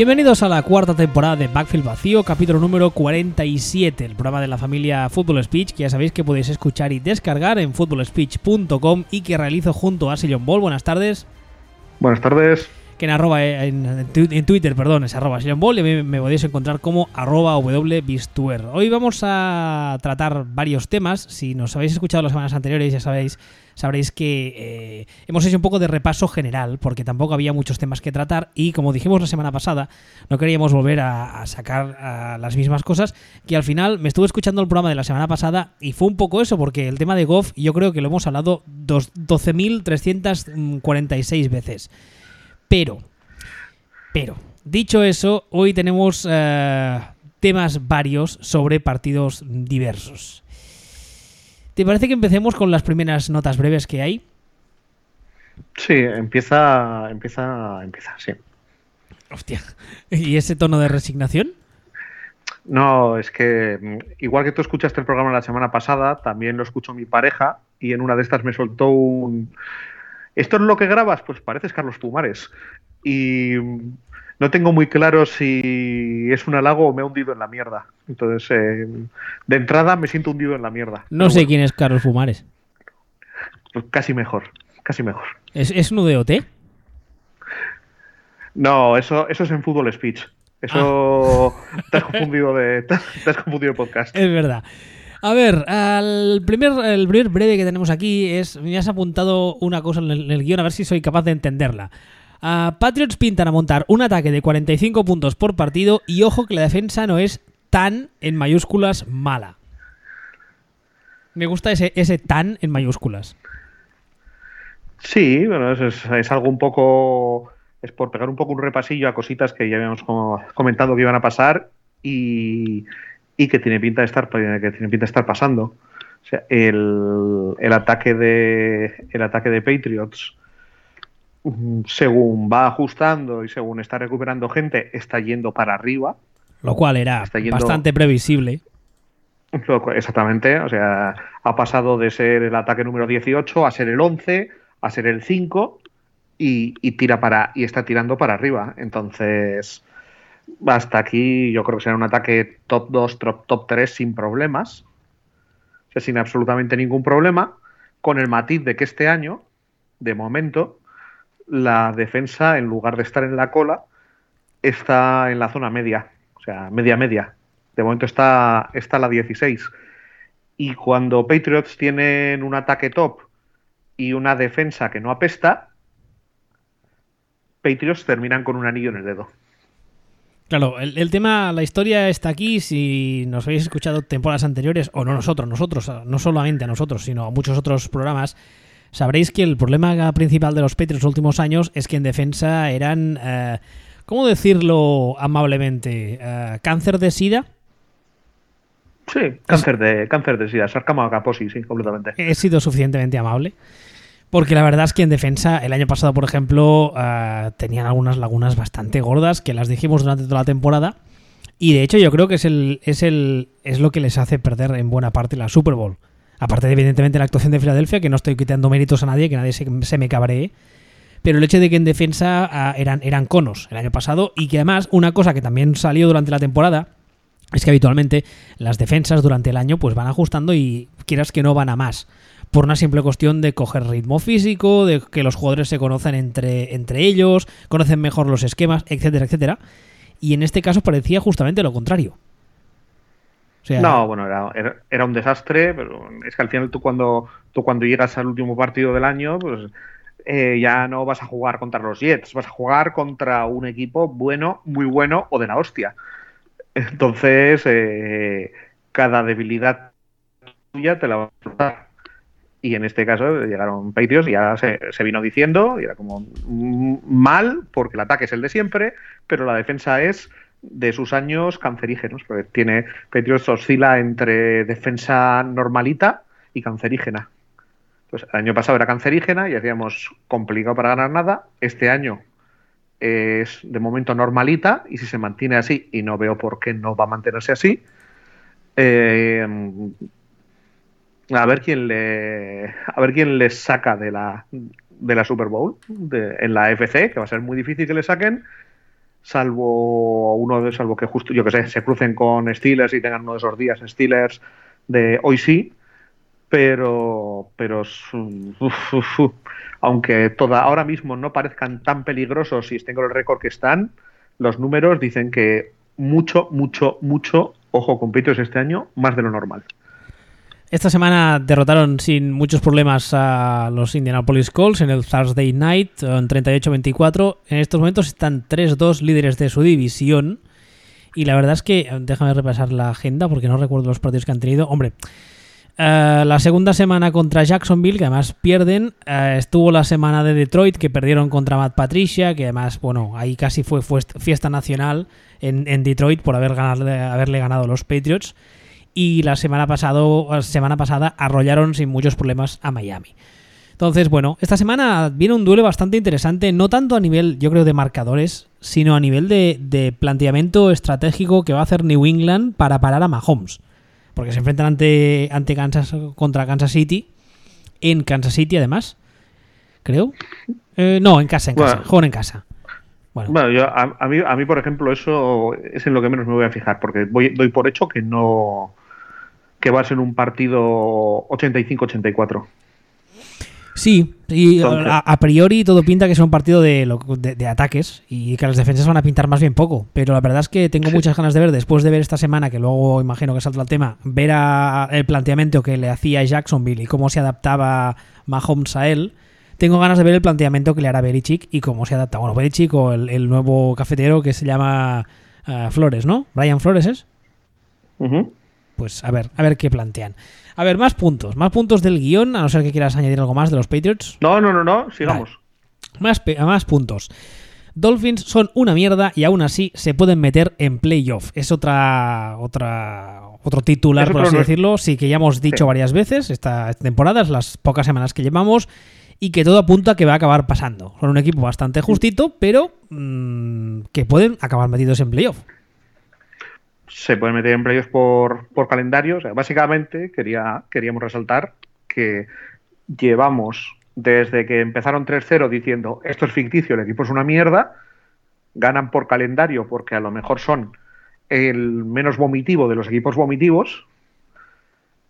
Bienvenidos a la cuarta temporada de Backfield Vacío, capítulo número 47, el programa de la familia Football Speech, que ya sabéis que podéis escuchar y descargar en footballspeech.com y que realizo junto a Sillon Ball. Buenas tardes. Buenas tardes que en, arroba, en, Twitter perdón, es arroba Ball y me, podéis encontrar como arroba wbistuer. Hoy vamos a tratar varios temas. Si nos habéis escuchado las semanas anteriores, ya sabéis, sabréis que eh, hemos hecho un poco de repaso general, porque tampoco había muchos temas que tratar. Y como dijimos la semana pasada, no queríamos volver a, sacar las mismas cosas. Que al final me estuve escuchando el programa de la semana pasada y fue un poco eso, porque el tema de Goff yo creo que lo hemos hablado 12.346 veces. Pero, pero, dicho eso, hoy tenemos eh, temas varios sobre partidos diversos. ¿Te parece que empecemos con las primeras notas breves que hay? Sí, empieza, empieza, empieza, sí. Hostia. ¿Y ese tono de resignación? No, es que mm, igual que tú escuchaste el programa la semana pasada, también lo escuchó mi pareja y en una de estas me soltó un, ¿Esto es lo que grabas? Pues pareces Carlos Pumares. Y no tengo muy claro si es un halago o me he hundido en la mierda. Entonces, eh, de entrada me siento hundido en la mierda. No sé quién es Carlos Pumares. Pues casi mejor, casi mejor. ¿Es, es un UDOT? No, eso, eso es en Fútbol Speech. Eso ah. te, has confundido de, te has confundido de podcast. Es verdad. A ver, el primer, breve que tenemos aquí es. Me has apuntado una cosa en el, guion, a ver si soy capaz de entenderla. Patriots pintan a montar un ataque de 45 puntos por partido y ojo que la defensa no es tan en mayúsculas mala. Me gusta ese, ese tan en mayúsculas. Sí, bueno, es, es, algo un poco. Es por pegar un poco un repasillo a cositas que ya habíamos comentado que iban a pasar y, y que tiene pinta de estar, que tiene pinta de estar pasando. O sea, el, el, ataque de el ataque de Patriots mm, según va ajustando y según está recuperando gente, está yendo para arriba. Lo cual era bastante previsible. Exactamente, o sea, ha pasado de ser el ataque número 18 a ser el 11, a ser el 5 y, y tira para y está tirando para arriba. Entonces, hasta aquí yo creo que será un ataque top 2, top, top 3 sin problemas. O sea, sin absolutamente ningún problema. Con el matiz de que este año, de momento, la defensa, en lugar de estar en la cola, está en la zona media. O sea, media-media. De momento está, está la 16. Y cuando Patriots tienen un ataque top y una defensa que no apesta, Patriots terminan con un anillo en el dedo. Claro, el, tema, la historia está aquí. Si nos habéis escuchado temporadas anteriores, o no nosotros, nosotros, no solamente a nosotros, sino a muchos otros programas, sabréis que el problema principal de los Patriots los últimos años es que en defensa eran, eh, ¿cómo decirlo amablemente? Eh, ¿Cáncer de sida? Sí, cáncer de, cáncer de sida, sarcoma caposi, sí, completamente. He sido suficientemente amable. Porque la verdad es que en defensa, el año pasado, por ejemplo, uh, tenían algunas lagunas bastante gordas que las dijimos durante toda la temporada. Y de hecho, yo creo que es el, es el. es lo que les hace perder en buena parte la Super Bowl. Aparte de, evidentemente, la actuación de Filadelfia, que no estoy quitando méritos a nadie, que nadie se, se me cabree. Pero el hecho de que en defensa uh, eran, eran conos el año pasado. Y que además, una cosa que también salió durante la temporada. Es que habitualmente las defensas durante el año pues van ajustando y quieras que no van a más por una simple cuestión de coger ritmo físico, de que los jugadores se conocen entre, entre ellos, conocen mejor los esquemas, etcétera, etcétera. Y en este caso parecía justamente lo contrario. no, bueno, era, un desastre, pero es que al final tú cuando, tú cuando llegas al último partido del año, pues eh, ya no vas a jugar contra los Jets, vas a jugar contra un equipo bueno, muy bueno o de la hostia. Entonces, eh, cada debilidad tuya te la va a dar. Y en este caso llegaron Patriots y ya se, vino diciendo, y era como mm, mal, porque el ataque es el de siempre, pero la defensa es de sus años cancerígenos, porque tiene Patriots oscila entre defensa normalita y cancerígena. Pues el año pasado era cancerígena y hacíamos complicado para ganar nada. Este año es de momento normalita y si se mantiene así, y no veo por qué no va a mantenerse así, eh, a ver quién le a ver quién le saca de la de la Super Bowl en la FC, que va a ser muy difícil que le saquen. salvo uno de salvo que justo yo que sé se crucen con Steelers y tengan uno de esos días Steelers de hoy sí pero pero aunque toda ahora mismo no parezcan tan peligrosos y estén con el récord que están los números dicen que mucho mucho mucho ojo con Patriots este año más de lo normal esta semana derrotaron sin muchos problemas a los Indianapolis Colts en el Thursday Night en 38-24. En estos momentos están 3-2 líderes de su división. Y la verdad es que, déjame repasar la agenda porque no recuerdo los partidos que han tenido. Hombre, eh, la segunda semana contra Jacksonville, que además pierden. Eh, estuvo la semana de Detroit, que perdieron contra Matt Patricia, que además, bueno, ahí casi fue, fiesta nacional en, Detroit por haber haberle ganado los Patriots y la semana, pasado, semana pasada arrollaron sin muchos problemas a Miami. Entonces, bueno, esta semana viene un duelo bastante interesante, no tanto a nivel, yo creo, de marcadores, sino a nivel de, planteamiento estratégico que va a hacer New England para parar a Mahomes. Porque se enfrentan ante, ante Kansas contra Kansas City, en Kansas City además, creo. Eh, no, en casa, en casa, juegan en casa. Bueno, yo, a, mí, a mí, por ejemplo, eso es en lo que menos me voy a fijar, porque voy, doy por hecho que no, que va a ser un partido 85-84. Sí, y a, priori todo pinta que es un partido de, de, ataques y que las defensas van a pintar más bien poco. Pero la verdad es que tengo muchas ganas de ver, después de ver esta semana, que luego imagino que salta el tema, ver el planteamiento que le hacía Jacksonville y cómo se adaptaba Mahomes a él. Tengo ganas de ver el planteamiento que le hará Belichick y cómo se adapta. Bueno, Belichick o el, nuevo cafetero que se llama eh, Flores, ¿no? Brian Flores es pues a ver, a ver qué plantean. A ver, más puntos, más puntos del guion, a no ser que quieras añadir algo más de los Patriots. No, no, no, no, sigamos. Más, más puntos. Dolphins son una mierda y aún así se pueden meter en playoff. Es otra, otra, otro titular, por así decirlo. Sí, que ya hemos dicho varias veces esta temporada, las pocas semanas que llevamos, y que todo apunta a que va a acabar pasando. Son un equipo bastante justito, pero mm, que pueden acabar metidos en playoff se pueden meter en playoffs por, por calendario. básicamente quería, queríamos resaltar que llevamos desde que empezaron 3-0 diciendo esto es ficticio, el equipo es una mierda, ganan por calendario porque a lo mejor son el menos vomitivo de los equipos vomitivos.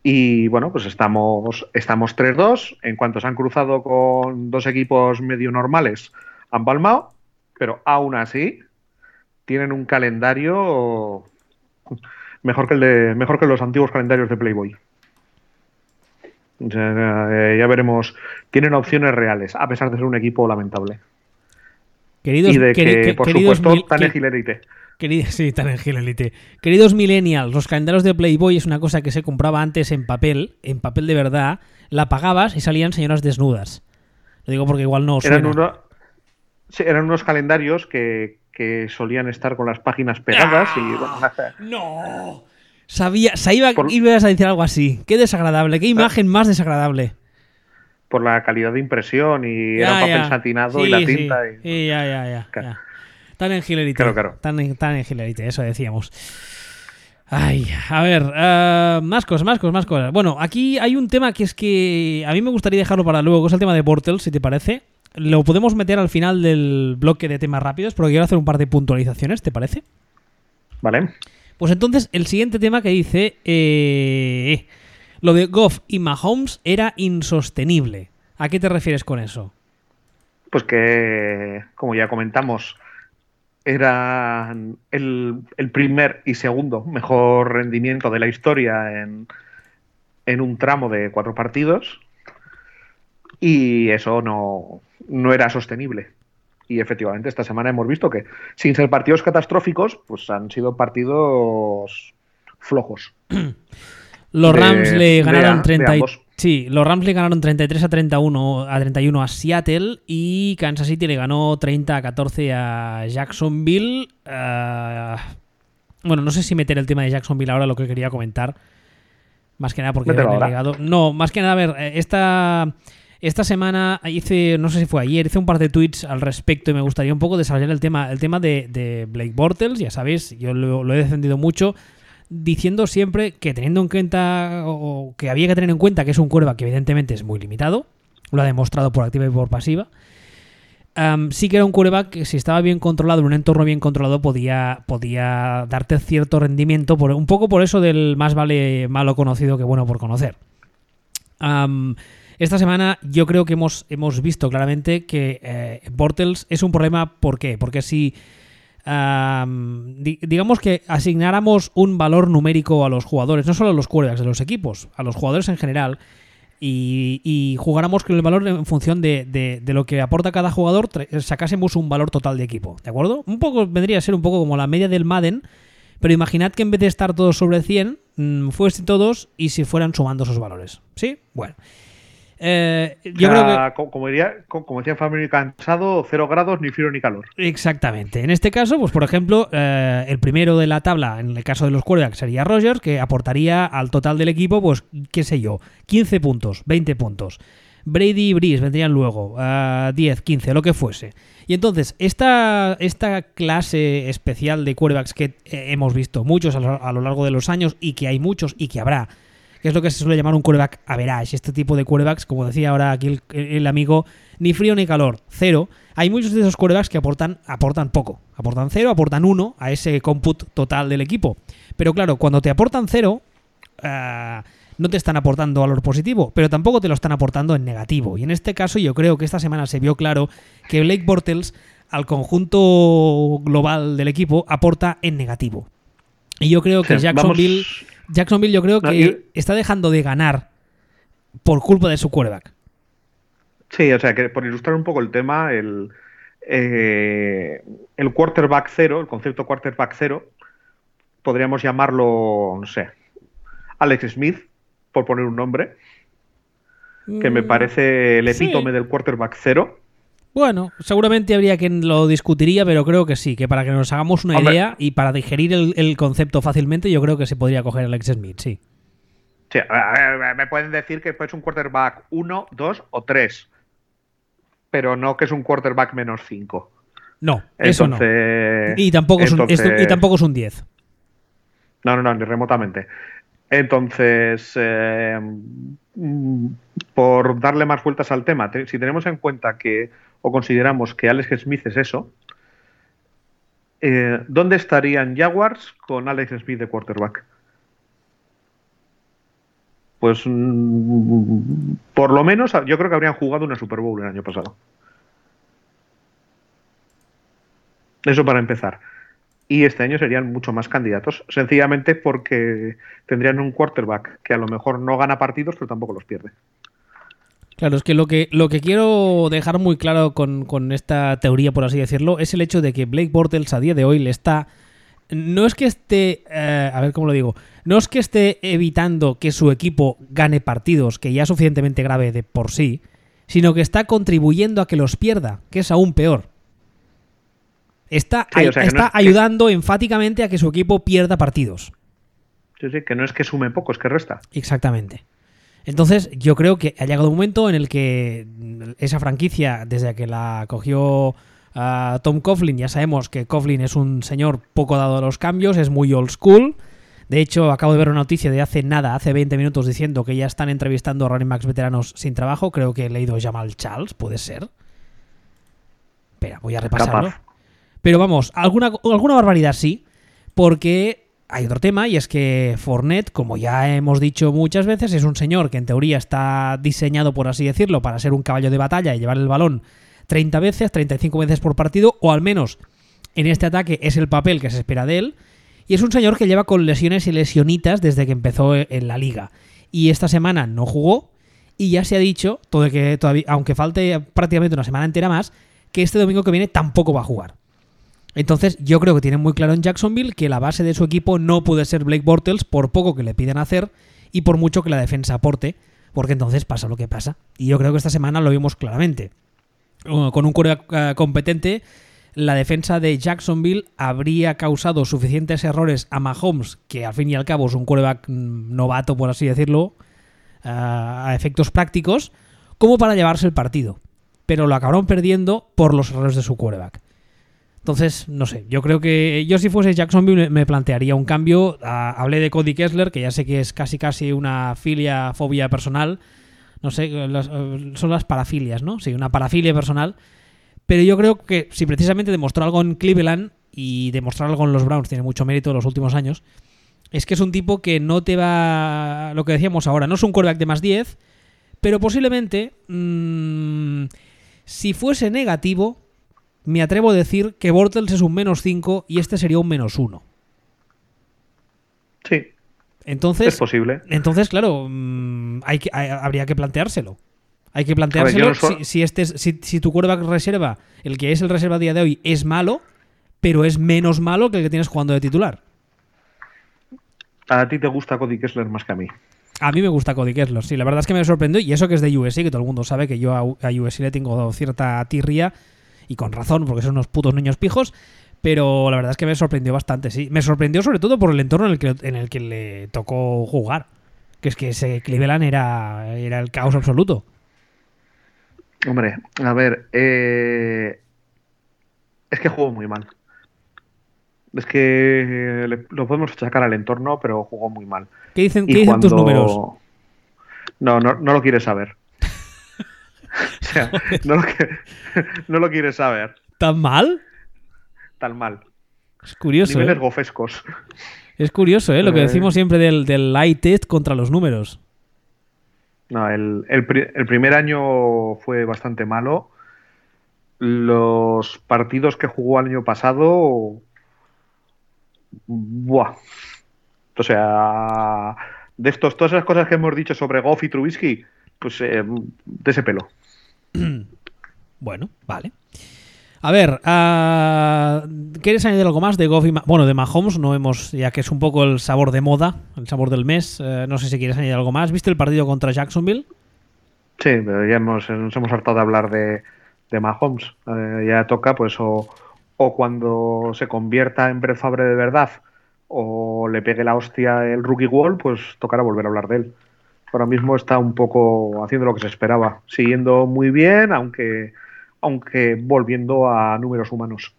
Y bueno, pues estamos, estamos 3-2. En cuanto se han cruzado con dos equipos medio normales, han palmado, pero aún así tienen un calendario mejor que el de mejor que los antiguos calendarios de Playboy. Eh, ya veremos. Tienen opciones reales, a pesar de ser un equipo lamentable. Queridos, y de que, por supuesto, tan en sí, tan en Queridos millennials, los calendarios de Playboy es una cosa que se compraba antes en papel, en papel de verdad. La pagabas y salían señoras desnudas. Lo digo porque igual no suena. Eran, eran unos calendarios que, que solían estar con las páginas pegadas y ¡Ah! no. Sabía sabía ibas a decir algo así. Qué desagradable qué imagen más desagradable. Por la calidad de impresión y era un papel satinado y la tinta y... ya ya ya, tan en Hilarity tan, en Hilarity eso decíamos. Ay, a ver, uh, más cosas, más cosas, más cosas. Bueno, aquí hay un tema que es que a mí me gustaría dejarlo para luego, que es el tema de Portal, si te parece. Lo podemos meter al final del bloque de temas rápidos, pero quiero hacer un par de puntualizaciones, ¿te parece? Vale. Pues entonces, el siguiente tema que dice, eh, lo de Goff y Mahomes era insostenible. ¿A qué te refieres con eso? Pues que, como ya comentamos, era el, primer y segundo mejor rendimiento de la historia en, en un tramo de cuatro partidos. Y eso no, no era sostenible. Y efectivamente, esta semana hemos visto que, sin ser partidos catastróficos, pues han sido partidos flojos. Los Rams le ganaron 30 Sí, los Rams le ganaron 33 a 31 a 31 a Seattle y Kansas City le ganó 30 a 14 a Jacksonville. Eh, bueno, no sé si meter el tema de Jacksonville ahora lo que quería comentar. Más que nada porque legado. No, más que nada, a ver, eh, esta esta semana hice, no sé si fue ayer, hice un par de tweets al respecto y me gustaría un poco desarrollar el tema, el tema de, Blake Bortles, ya sabéis, yo lo, he defendido mucho, diciendo siempre que teniendo en cuenta, o que había que tener en cuenta que es un cuerva que evidentemente es muy limitado, lo ha demostrado por activa y por pasiva, sí que era un quarterback que si estaba bien controlado, en un entorno bien controlado, podía, podía darte cierto rendimiento, por, un poco por eso del más vale malo conocido que bueno por conocer. Esta semana yo creo que hemos, hemos visto claramente que eh, es un problema. ¿Por qué? Porque si digamos que asignáramos un valor numérico a los jugadores, no solo a los quarterbacks de los equipos, a los jugadores en general, y, jugáramos con el valor en función de, lo que aporta cada jugador, sacásemos un valor total de equipo, ¿de acuerdo? Un poco vendría a ser un poco como la media del Madden, pero imaginad que en vez de estar todos sobre 100, mm, fuesen todos y si fueran sumando esos valores, ¿sí? Bueno. Eh, yo creo que... como, diría, como decía Family Cansado, cero grados, ni frío ni calor. Exactamente. En este caso, pues por ejemplo, eh, el primero de la tabla, en el caso de los quarterbacks, sería Rogers, que aportaría al total del equipo, pues, qué sé yo, 15 puntos, 20 puntos. Brady y Breeze vendrían luego, 10, 15, lo que fuese. Y entonces, esta, esta clase especial de quarterbacks que eh, hemos visto muchos a lo, a lo largo de los años y que hay muchos y que habrá que es lo que se suele llamar un quarterback average. Este tipo de quarterbacks, como decía ahora aquí el, amigo, ni frío ni calor, cero. Hay muchos de esos quarterbacks que aportan, aportan poco, aportan cero, aportan uno a ese comput total del equipo. Pero claro, cuando te aportan cero, ah, no te están aportando valor positivo, pero tampoco te lo están aportando en negativo. Y en este caso yo creo que esta semana se vio claro que Blake Bortles al conjunto global del equipo aporta en negativo. Y yo creo que Jacksonville Jacksonville yo creo que está dejando de ganar por culpa de su quarterback. Sí, o sea, que por ilustrar un poco el tema, el, eh, el quarterback cero, el concepto quarterback cero, podríamos llamarlo, no sé, Alex Smith, por poner un nombre, que me mm, parece el epítome del quarterback cero. Bueno, seguramente habría quien lo discutiría, pero creo que sí, que para que nos hagamos una idea y para digerir el, concepto fácilmente, yo creo que se podría coger Alex Smith, sí. Sí, me pueden decir que es un quarterback 1, 2 o 3, pero no que es un quarterback menos 5. No, eso no. Y tampoco, es un, y tampoco es un 10. No, no, no, ni remotamente. Entonces, eh, por darle más vueltas al tema, si tenemos en cuenta que o consideramos que Alex Smith es eso, eh, ¿dónde estarían Jaguars con Alex Smith de quarterback? Pues mm, por lo menos yo creo que habrían jugado una Super Bowl el año pasado. Eso para empezar. Y este año serían mucho más candidatos, sencillamente porque tendrían un quarterback que a lo mejor no gana partidos, pero tampoco los pierde. Claro, es que lo que, lo que quiero dejar muy claro con, esta teoría, por así decirlo, es el hecho de que Blake Bortles a día de hoy le está. No es que esté. Eh, a ver cómo lo digo. No es que esté evitando que su equipo gane partidos, que ya es suficientemente grave de por sí, sino que está contribuyendo a que los pierda, que es aún peor. Está, está ayudando enfáticamente a que su equipo pierda partidos. Sí, sí, que no es que sume poco, es que resta. Exactamente. Entonces, yo creo que ha llegado un momento en el que esa franquicia, desde que la cogió a Tom Coughlin, ya sabemos que Coughlin es un señor poco dado a los cambios, es muy old school. De hecho, acabo de ver una noticia de hace nada, hace 20 minutos, diciendo que ya están entrevistando a running backs veteranos sin trabajo. Creo que he leído Jamal Charles, puede ser. Espera, voy a repasarlo. Pero vamos, alguna, alguna barbaridad sí, porque hay otro tema y es que Fournette, como ya hemos dicho muchas veces, es un señor que en teoría está diseñado, por así decirlo, para ser un caballo de batalla y llevar el balón 30 veces, 35 veces por partido, o al menos en este ataque es el papel que se espera de él. Y es un señor que lleva con lesiones y lesionitas desde que empezó en la liga. Y esta semana no jugó y ya se ha dicho, todo que todavía, aunque falte prácticamente una semana entera más, que este domingo que viene tampoco va a jugar. Entonces, yo creo que tienen muy claro en Jacksonville que la base de su equipo no puede ser Blake Bortles por poco que le piden hacer y por mucho que la defensa aporte, porque entonces pasa lo que pasa. Y yo creo que esta semana lo vimos claramente. Con un core uh, competente, la defensa de Jacksonville habría causado suficientes errores a Mahomes, que al fin y al cabo es un quarterback mm, novato, por así decirlo, uh, a efectos prácticos, como para llevarse el partido. Pero lo acabaron perdiendo por los errores de su quarterback. Entonces, no sé, yo creo que yo si fuese Jacksonville me plantearía un cambio. Hablé de Cody Kessler, que ya sé que es casi casi una filia, fobia personal. No sé, eh, son las parafilias, ¿no? Sí, una parafilia personal. Pero yo creo que si precisamente demostró algo en Cleveland y demostrar algo en los Browns tiene mucho mérito en los últimos años, es que es un tipo que no te va. Lo que decíamos ahora, no es un quarterback de más 10, pero posiblemente. Mmm, si fuese negativo, me atrevo a decir que Bortles es un menos 5 y este sería un menos 1. Sí. Entonces, es posible. Entonces, claro, mm, hay que, habría que planteárselo. Hay que planteárselo si, este, si, si, tu quarterback reserva, el que es el reserva a día de hoy, es malo, pero es menos malo que el que tienes jugando de titular. A ti te gusta Cody Kessler más que a mí. A mí me gusta Cody Kessler, sí. La verdad es que me sorprendió. Y eso que es de USC, que todo el mundo sabe que yo a, USC le tengo cierta tirria. Y con razón, porque son unos putos niños pijos. Pero la verdad es que me sorprendió bastante, sí. Me sorprendió sobre todo por el entorno en el que, en el que le tocó jugar. Que es que ese Cleveland era, era el caos absoluto. Hombre, a ver. Eh, es que jugó muy mal. Es que lo podemos achacar al entorno, pero jugó muy mal. ¿Qué dicen, tus números? No, no, no lo quieres saber. o sea, no lo, no lo quieres saber. ¿Tan mal? Tan mal. Es curioso. Niveles ¿eh? gofescos. Es curioso, ¿eh? Lo que eh. decimos siempre del, del light test contra los números. No, el, el, primer año fue bastante malo. Los partidos que jugó el año pasado. Buah. O sea, de estos, todas esas cosas que hemos dicho sobre Goff y Trubisky, pues eh, de ese pelo. bueno, vale. A ver, uh, ¿quieres añadir algo más de Goff y bueno de Mahomes? No hemos, ya que es un poco el sabor de moda, el sabor del mes. Eh, no sé si quieres añadir algo más. ¿Viste el partido contra Jacksonville? Sí, pero ya hemos, nos hemos hartado de hablar de, de Mahomes. Eh, ya toca, pues, o, o, cuando se convierta en Brett de verdad, o le pegue la hostia el rookie wall, pues tocará volver a hablar de él. Ahora mismo está un poco haciendo lo que se esperaba, siguiendo muy bien, aunque, aunque volviendo a números humanos.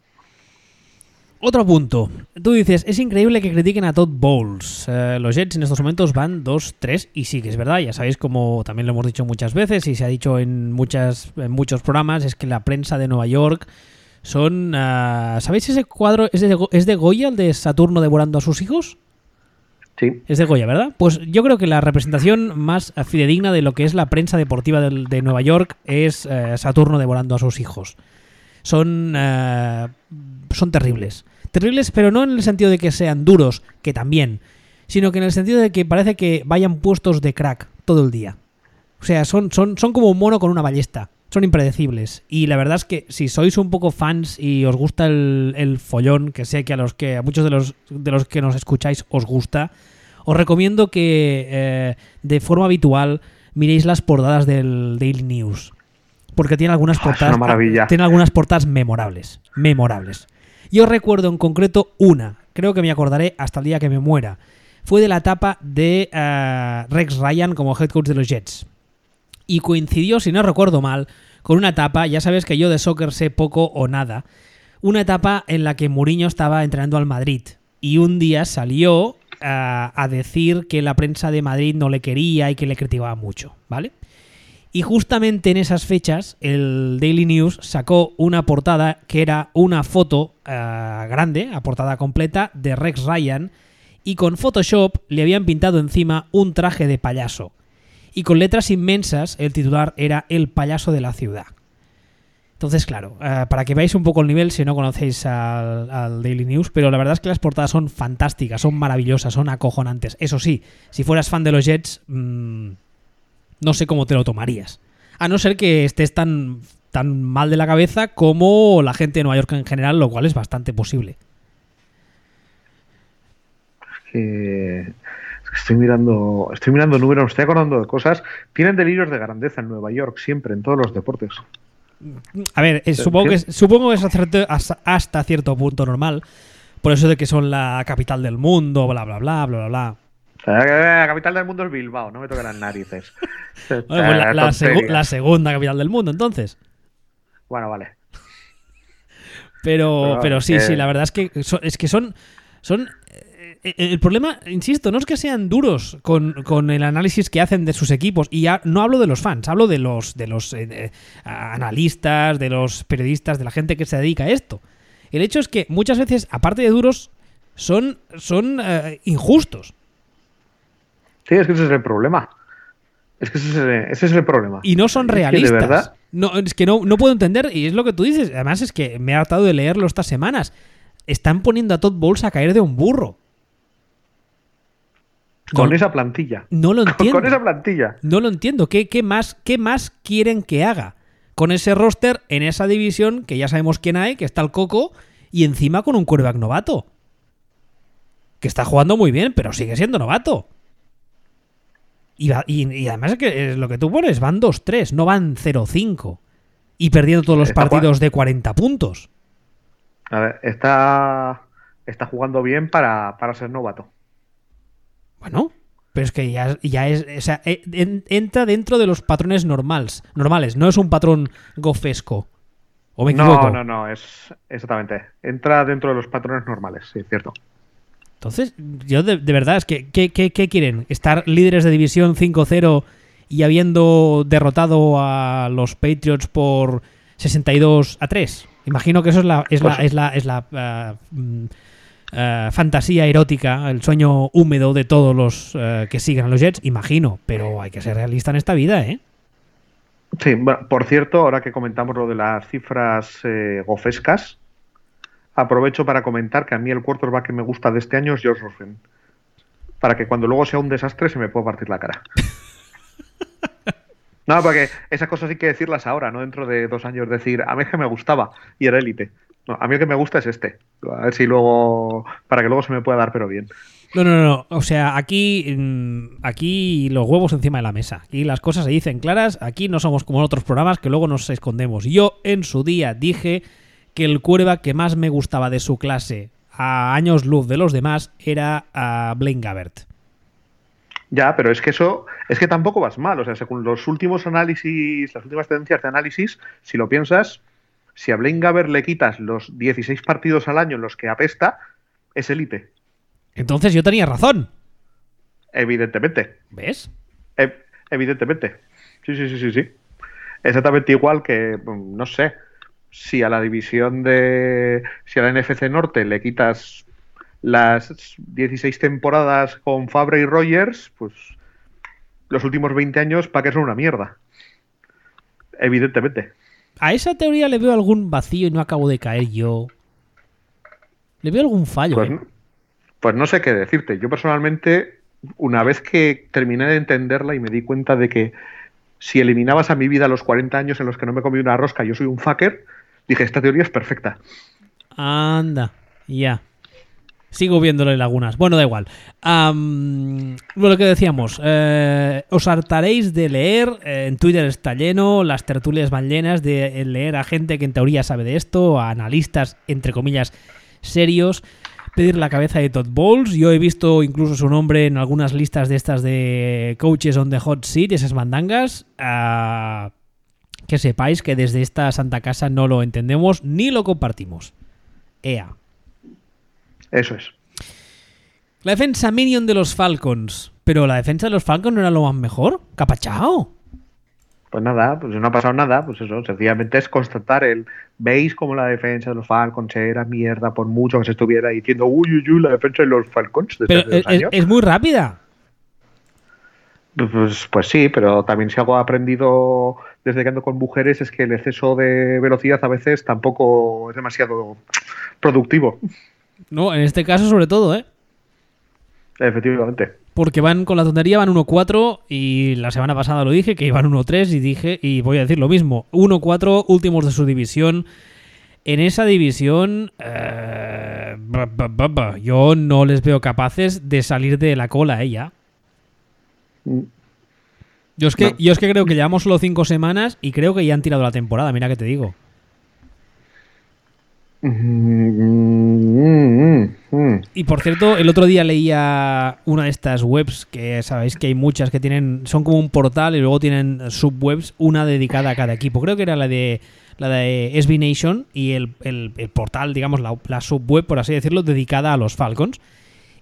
Otro punto. Tú dices, es increíble que critiquen a Todd Bowles. Eh, los Jets en estos momentos van 2-3 y sí que es verdad. Ya sabéis, como también lo hemos dicho muchas veces y se ha dicho en, muchas, en muchos programas, es que la prensa de Nueva York son. Uh, ¿Sabéis ese cuadro? ¿Es de, ¿Es de Goya, el de Saturno devorando a sus hijos? Es de Goya, ¿verdad? Pues yo creo que la representación más fidedigna de lo que es la prensa deportiva de, de Nueva York es uh, Saturno devorando a sus hijos. Son. Uh, son terribles. Terribles, pero no en el sentido de que sean duros, que también, sino que en el sentido de que parece que vayan puestos de crack todo el día. O sea, son, son, son como un mono con una ballesta son impredecibles. Y la verdad es que si sois un poco fans y os gusta el, follón, que sé que a los que a muchos de los, de los que nos escucháis os gusta, os recomiendo que eh, de forma habitual miréis las portadas del Daily News. Porque tiene algunas ah, portadas. Tiene algunas portadas memorables. Memorables. Yo recuerdo en concreto una. Creo que me acordaré hasta el día que me muera. Fue de la etapa de eh, Rex Ryan como head coach de los Jets y coincidió, si no recuerdo mal, con una etapa, ya sabes que yo de soccer sé poco o nada, una etapa en la que Mourinho estaba entrenando al Madrid y un día salió a, decir que la prensa de Madrid no le quería y que le criticaba mucho, ¿vale? Y justamente en esas fechas, el Daily News sacó una portada que era una foto uh, grande, a portada completa, de Rex Ryan, y con Photoshop le habían pintado encima un traje de payaso y con letras inmensas el titular era El payaso de la ciudad. Entonces, claro, eh, para que veáis un poco el nivel si no conocéis al, Daily News, pero la verdad es que las portadas son fantásticas, son maravillosas, son acojonantes. Eso sí, si fueras fan de los Jets, mm, no sé cómo te lo tomarías. A no ser que estés tan, tan mal de la cabeza como la gente de Nueva York en general, lo cual es bastante posible. Que Estoy mirando, estoy mirando números, estoy acordando de cosas. Tienen delirios de grandeza en Nueva York, siempre, en todos los deportes. A ver, eh, supongo, que, supongo que es hasta cierto punto normal. Por eso de que son la capital del mundo, bla, bla, bla, bla, bla, bla. La capital del mundo es Bilbao, no me toquen las narices. Pues la, segunda capital del mundo, entonces. Bueno, vale. Pero, pero, sí, sí, la verdad es que son, es que son, son eh, el problema, insisto, no es que sean duros con, el análisis que hacen de sus equipos. Y ya no hablo de los fans, hablo de los, de los eh, analistas, de los periodistas, de la gente que se dedica a esto. El hecho es que muchas veces, aparte de duros, son, son injustos. Sí, es que ese es el problema. Es que ese es el, problema. Y no son realistas. de verdad. No, es que no, no puedo entender, y es lo que tú dices. Además, es que me he hartado de leerlo estas semanas. Están poniendo a Todd Bowles a caer de un burro. Con esa plantilla. No lo entiendo. Con, esa plantilla. No lo entiendo. ¿Qué, ¿Qué, más, ¿Qué más quieren que haga? Con ese roster en esa división, que ya sabemos quién hay, que está el Coco, y encima con un quarterback novato. Que está jugando muy bien, pero sigue siendo novato. Y, además es que lo que tú pones, van 2-3, no van 0-5. Y perdiendo todos los partidos de 40 puntos. A ver, está, está jugando bien para, ser novato. Bueno, pero es que ya, ya es. O sea, eh, entra dentro de los patrones normales. Normales, no es un patrón gofesco. ¿O me equivoco? No, no, no, es exactamente. Entra dentro de los patrones normales, sí, es cierto. Entonces, yo de, verdad, es que, ¿qué, quieren? ¿Estar líderes de división 5-0 y habiendo derrotado a los Patriots por 62 a 3? Imagino que eso es la, es la, es la, es la eh, mm, eh, fantasía erótica, el sueño húmedo de todos los eh, que siguen a los Jets, imagino, pero hay que ser realista en esta vida, ¿eh? Sí, por cierto, ahora que comentamos lo de las cifras gofescas, aprovecho para comentar que a mí el quarterback que me gusta de este año es George Rosen. Para que cuando luego sea un desastre se me pueda partir la cara. no, porque esas cosas hay que decirlas ahora, no dentro de dos años. Decir, a mí es que me gustaba y era élite. A mí el que me gusta es este. A ver si luego. Para que luego se me pueda dar, pero bien. No, no, no. O sea, aquí, mm, aquí los huevos encima de la mesa. Aquí las cosas se dicen claras. Aquí no somos como en otros programas que luego nos escondemos. Yo en su día dije que el quarterback que más me gustaba de su clase a años luz de los demás era a Blaine Gabbert. Ya, pero es que eso, es que tampoco vas mal. O sea, según los últimos análisis, las últimas tendencias de análisis, si lo piensas, si a Blaine Gabbert le quitas los 16 partidos al año en los que apesta, es élite. Entonces yo tenía razón. Evidentemente. ¿Ves? evidentemente. Sí, sí, sí, sí, sí. Exactamente igual que, no sé, si a la división de. Si a la NFC Norte le quitas las 16 temporadas con Fabre y Rogers, pues los últimos 20 años, ¿para qué son una mierda? Evidentemente. A esa teoría le veo algún vacío y no acabo de caer yo. Le veo algún fallo. Pues, ¿eh? pues no sé qué decirte. Yo personalmente, una vez que terminé de entenderla y me di cuenta de que si eliminabas a mi vida los 40 años en los que no me comí una rosca, yo soy un fucker, Dije, esta teoría es perfecta. Anda, ya. Sigo viéndole lagunas. Bueno, da igual. lo que decíamos, eh, os hartaréis de leer, eh, en Twitter está lleno, las tertulias van llenas de leer a gente que en teoría sabe de esto, a analistas, entre comillas, serios, pedir la cabeza de Todd Bowles. Yo he visto incluso su nombre en algunas listas de estas de coaches on the hot seat, esas mandangas. Ah, que sepáis que desde esta Santa Casa no lo entendemos ni lo compartimos. EA. Eso es. La defensa minion de los Falcons. Pero la defensa de los Falcons no era lo más mejor. Capachao. Pues nada, pues no ha pasado nada, pues eso, sencillamente es constatar el. ¿Veis cómo la defensa de los Falcons era mierda por mucho que se estuviera diciendo, uy, uy, uy, la defensa de los Falcons? Pero es, muy rápida. Pues, pues sí, pero también si algo ha aprendido desde que ando con mujeres es que el exceso de velocidad a veces tampoco es demasiado productivo. No, en este caso sobre todo, ¿eh? Efectivamente. Porque van con la tontería, van 1-4 y la semana pasada lo dije, que iban 1-3 y dije, y voy a decir lo mismo, 1-4 últimos de su división. En esa división, eh, yo no les veo capaces de salir de la cola ella. Mm. Yo es que, yo es que creo que llevamos solo cinco semanas y creo que ya han tirado la temporada, mira que te digo. Y por cierto, el otro día leía una de estas webs que sabéis que hay muchas que tienen, son como un portal y luego tienen subwebs, una dedicada a cada equipo. Creo que era la de la de SB Nation y el, portal, digamos, la, la subweb, por así decirlo, dedicada a los Falcons.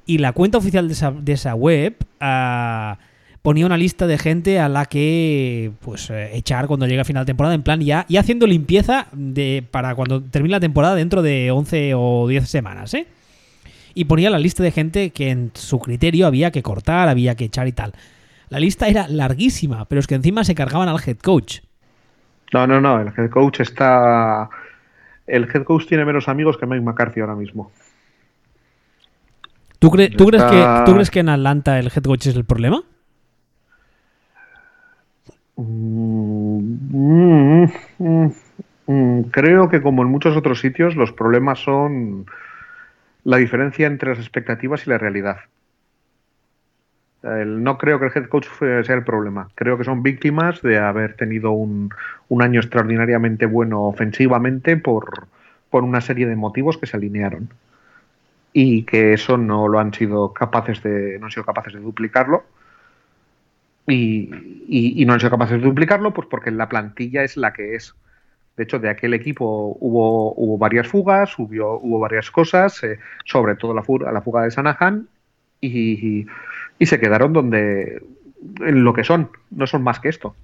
Y la cuenta oficial de esa, de esa web ah, ponía una lista de gente a la que pues eh, echar cuando llegue a final de temporada, en plan ya, ya haciendo limpieza de, para cuando termine la temporada dentro de 11 o 10 semanas, ¿eh? Y ponía la lista de gente que en su criterio había que cortar, había que echar y tal. La lista era larguísima, pero es que encima se cargaban al head coach. No, no, no, el head coach está... El head coach tiene menos amigos que Mike McCarthy ahora mismo. ¿Tú, crees, que, ¿Tú crees que en Atlanta el head coach es el problema? Mm, mm, mm, creo que como en muchos otros sitios los problemas son la diferencia entre las expectativas y la realidad. no creo que el head coach sea el problema. Creo que son víctimas de haber tenido un, año extraordinariamente bueno ofensivamente por, una serie de motivos que se alinearon. Y que eso no lo han sido capaces de, no han sido capaces de duplicarlo. Y, no han sido capaces de duplicarlo, pues porque la plantilla es la que es. De hecho, de aquel equipo hubo, hubo varias fugas, hubo, hubo varias cosas, eh, sobre todo la fuga, la fuga de Sanahan, y, y, se quedaron donde en lo que son, no son más que esto.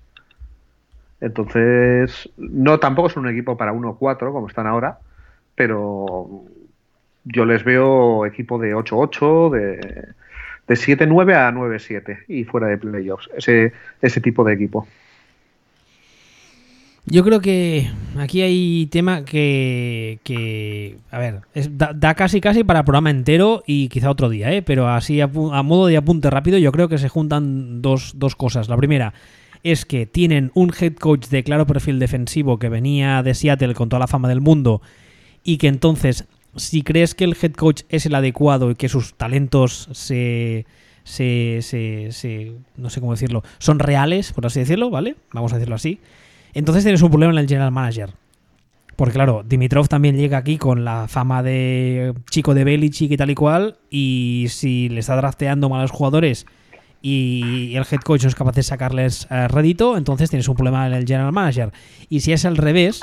Entonces, no tampoco es un equipo para 1-4 como están ahora, pero yo les veo equipo de 8-8, de de 7-9 a 9-7 y fuera de playoffs, ese, ese tipo de equipo. Yo creo que aquí hay tema que, a ver, da, casi casi para programa entero y quizá otro día, ¿eh? pero así a, modo de apunte rápido yo creo que se juntan dos, dos cosas. La primera es que tienen un head coach de claro perfil defensivo que venía de Seattle con toda la fama del mundo y que entonces si crees que el head coach es el adecuado y que sus talentos se, se, se, no sé cómo decirlo, son reales, por así decirlo, ¿vale? Vamos a decirlo así. Entonces tienes un problema en el general manager. Porque claro, Dimitrov también llega aquí con la fama de chico de Belichick y tal y cual, y si le está drafteando malos jugadores y el head coach no es capaz de sacarles eh, rédito, entonces tienes un problema en el general manager. Y si es al revés,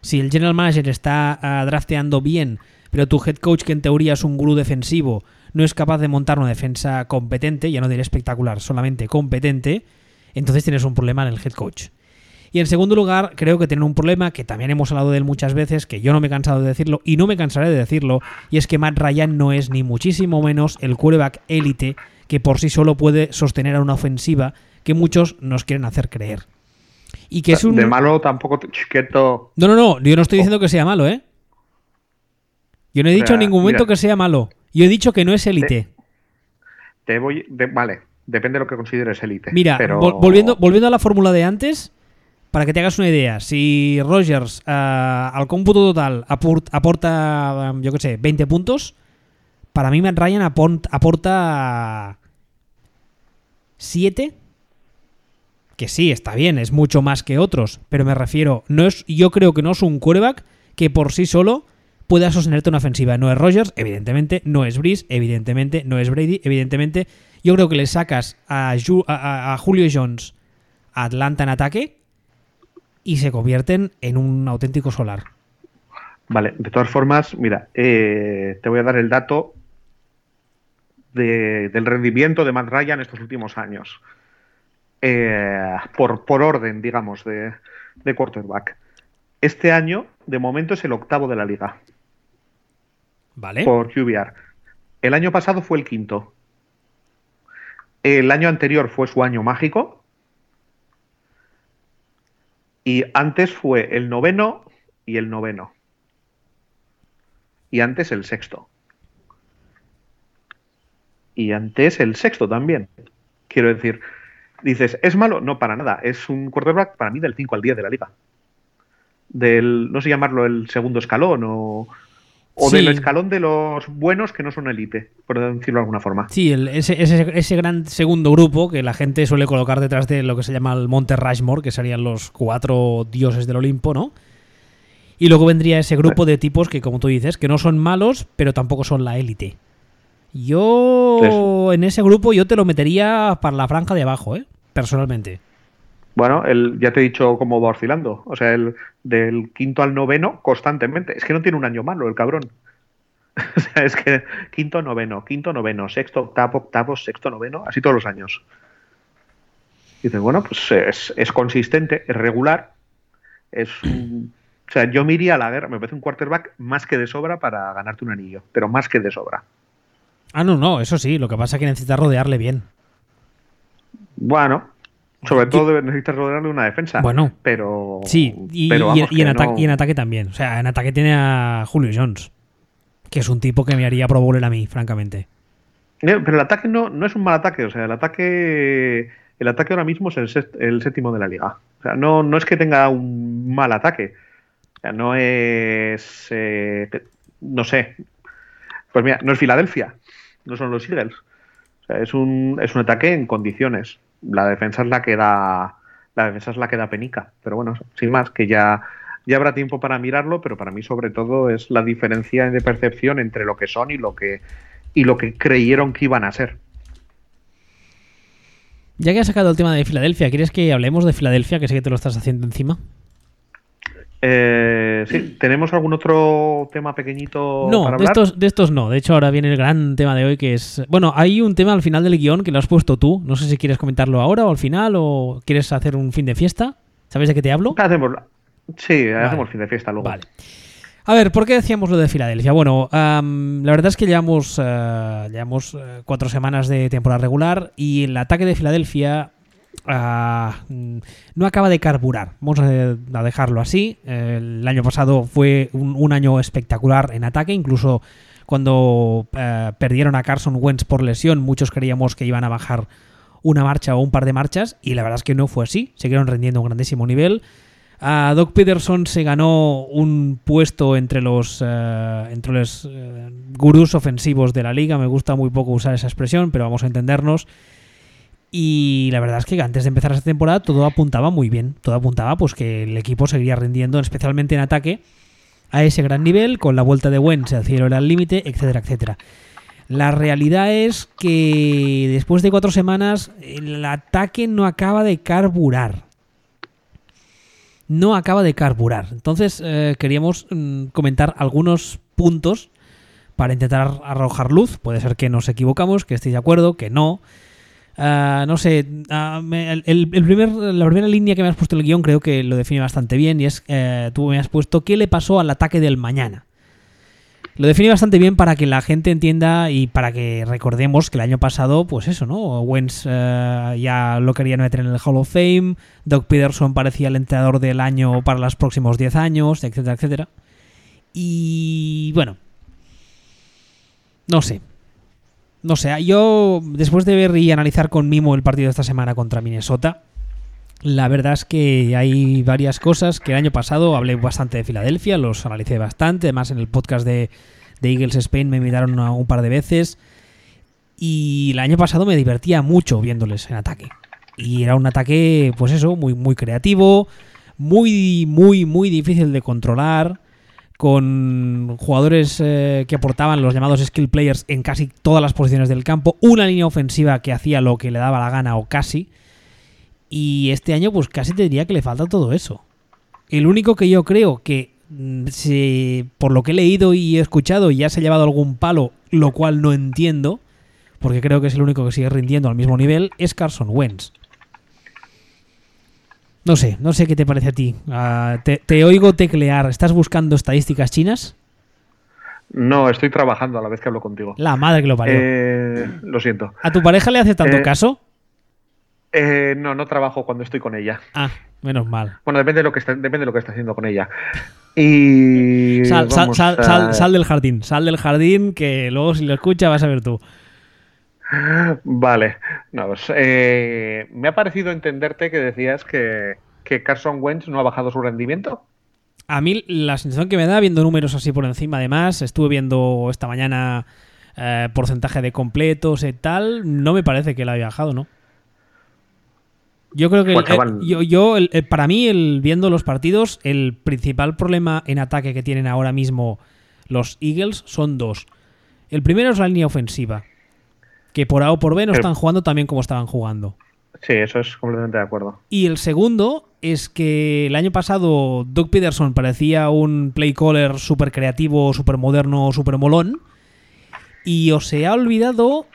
si el general manager está ah, drafteando bien, pero tu head coach, que en teoría es un gurú defensivo, no es capaz de montar una defensa competente, ya no diré espectacular, solamente competente, entonces tienes un problema en el head coach. Y en segundo lugar, creo que tienen un problema que también hemos hablado de él muchas veces, que yo no me he cansado de decirlo y no me cansaré de decirlo, y es que Matt Ryan no es ni muchísimo menos el quarterback élite que por sí solo puede sostener a una ofensiva que muchos nos quieren hacer creer. Y que es un... De malo tampoco chiqueto. No, no, no, yo no estoy diciendo que sea malo, ¿eh? Yo no he dicho en ningún momento que sea malo. Yo he dicho que no es élite. Te, voy. vale, depende de lo que consideres élite. Mira, volviendo, volviendo a la fórmula de antes, para que te hagas una idea, si Rogers eh, al cómputo total aporta, yo qué sé, 20 puntos, para mí Matt Ryan aporta 7 que sí, está bien, es mucho más que otros, pero me refiero, no es, yo creo que no es un quarterback que por sí solo pueda sostenerte una ofensiva. No es Rogers, evidentemente, no es Breeze, evidentemente, no es Brady, evidentemente. Yo creo que le sacas a, Julio Jones a Atlanta en ataque y se convierten en un auténtico solar. Vale, de todas formas, mira, eh, te voy a dar el dato del rendimiento de Matt Ryan estos últimos años. Eh, por, por, orden, digamos, de, de quarterback. Este año, de momento, es el octavo de la liga. Vale. Por QBR. El año pasado fue el quinto. El año anterior fue su año mágico. Y antes fue el noveno y el noveno. Y antes el sexto. Y antes el sexto también. Quiero decir, dices, ¿es malo? No, para nada. Es un quarterback para mí del 5 al 10 de la liga. Del, no sé llamarlo el segundo escalón o, o del escalón de los buenos que no son élite, por decirlo de alguna forma. Sí, ese, ese, gran segundo grupo que la gente suele colocar detrás de lo que se llama el Monte Rushmore, que serían los cuatro dioses del Olimpo, ¿no? Y luego vendría ese grupo de tipos que, como tú dices, que no son malos, pero tampoco son la élite. Yo en ese grupo yo te lo metería para la franja de abajo, ¿eh? Personalmente. Bueno, el, ya te he dicho cómo va oscilando. O sea, el del quinto al noveno constantemente. Es que no tiene un año malo el cabrón. o sea, es que quinto, noveno, quinto, noveno, sexto, octavo, octavo, sexto, noveno, así todos los años. Y dices, bueno, pues es, es consistente, es regular, es o sea, yo me iría a la guerra, me parece un quarterback más que de sobra para ganarte un anillo, pero más que de sobra. Ah, no, no, eso sí, lo que pasa es que necesitas rodearle bien. Bueno, sobre todo necesitas rodearle una defensa. Bueno, pero. Sí, y, en, ataque, también. O sea, en ataque tiene a Julio Jones, que es un tipo que me haría Pro Bowler a mí, francamente. Eh, pero el ataque no, no es un mal ataque, o sea, el ataque. El ataque ahora mismo es el, séptimo de la liga. O sea, no, no es que tenga un mal ataque. O sea, no es. Eh, no sé. Pues mira, no es Filadelfia, no son los Eagles. O sea, es un, es un ataque en condiciones la defensa es la que da la defensa es la que da penica. Pero bueno, sin más, que ya, ya habrá tiempo para mirarlo, pero para mí sobre todo es la diferencia de percepción entre lo que son y lo que, y lo que creyeron que iban a ser. Ya que has sacado el tema de Filadelfia, ¿quieres que hablemos de Filadelfia? Que sé que te lo estás haciendo encima. Eh, sí, ¿tenemos algún otro tema pequeñito? No, para hablar? De, estos, de estos no. De hecho, ahora viene el gran tema de hoy que es. Bueno, hay un tema al final del guion que lo has puesto tú. No sé si quieres comentarlo ahora o al final o quieres hacer un fin de fiesta. ¿Sabes de qué te hablo? Hacemos, sí, hacemos fin de fiesta luego. Vale. A ver, ¿por qué decíamos lo de Filadelfia? Bueno, la verdad es que llevamos, uh, llevamos uh, cuatro semanas de temporada regular y el ataque de Filadelfia Ah, no acaba de carburar. Vamos a, dejarlo así. El año pasado fue un, año espectacular en ataque, incluso cuando eh, perdieron a Carson Wentz por lesión, muchos creíamos que iban a bajar una marcha o un par de marchas, y la verdad es que no fue así. Siguieron rendiendo un grandísimo nivel. A Doc Peterson se ganó un puesto entre los, eh, entre los eh, gurús ofensivos de la liga. Me gusta muy poco usar esa expresión, pero vamos a entendernos. Y la verdad es que antes de empezar esta temporada todo apuntaba muy bien. Todo apuntaba pues que el equipo seguiría rindiendo, especialmente en ataque, a ese gran nivel, con la vuelta de Wentz, el cielo era el límite, etcétera, etcétera. La realidad es que después de cuatro semanas el ataque no acaba de carburar. No acaba de carburar. Entonces eh, queríamos mm, comentar algunos puntos para intentar arrojar luz. Puede ser que nos equivocamos, que estéis de acuerdo, que no. Ah, no sé, ah, el, primer, la primera línea que me has puesto el guion creo que lo define bastante bien y es, eh, tú me has puesto, ¿qué le pasó al ataque del mañana? Lo define bastante bien para que la gente entienda y para que recordemos que el año pasado, pues eso, ¿no? Wentz eh, ya lo querían meter en el Hall of Fame, Doug Peterson parecía el entrenador del año para los próximos 10 años, etcétera, etcétera. Y bueno, no sé, no sé, yo después de ver y analizar con mimo el partido de esta semana contra Minnesota, la verdad es que hay varias cosas que el año pasado hablé bastante de Filadelfia, los analicé bastante, además en el podcast de, Eagles Spain me invitaron un par de veces y el año pasado me divertía mucho viéndoles en ataque. Y era un ataque, pues eso, muy, muy creativo, muy, muy, muy difícil de controlar con jugadores eh, que aportaban los llamados skill players en casi todas las posiciones del campo, una línea ofensiva que hacía lo que le daba la gana o casi, y este año pues casi te diría que le falta todo eso. El único que yo creo que mm, por lo que he leído y he escuchado ya se ha llevado algún palo, lo cual no entiendo, porque creo que es el único que sigue rindiendo al mismo nivel, es Carson Wentz. No sé, no sé qué te parece a ti. Ah, te, oigo teclear. ¿Estás buscando estadísticas chinas? No, estoy trabajando a la vez que hablo contigo. La madre que lo parió. Eh, lo siento. ¿A tu pareja le hace tanto eh, caso? Eh, no, no trabajo cuando estoy con ella. Ah, menos mal. Bueno, depende de lo que está, depende de lo que está haciendo con ella. Y. Sal, sal, del jardín, sal del jardín, que luego si lo escucha vas a ver tú. Vale. No, pues, eh, me ha parecido entenderte que decías que, Carson Wentz no ha bajado su rendimiento. A mí la sensación que me da viendo números así por encima, además, estuve viendo esta mañana eh, porcentaje de completos y tal, no me parece que él haya bajado, ¿no? Yo creo que pues yo, yo para mí, el, viendo los partidos, el principal problema en ataque que tienen ahora mismo los Eagles son dos. El primero es la línea ofensiva que por A o por B no están jugando también como estaban jugando. Sí, eso es completamente de acuerdo. Y el segundo es que el año pasado Doug Peterson parecía un play caller súper creativo, súper moderno, súper molón. Y os se ha olvidado,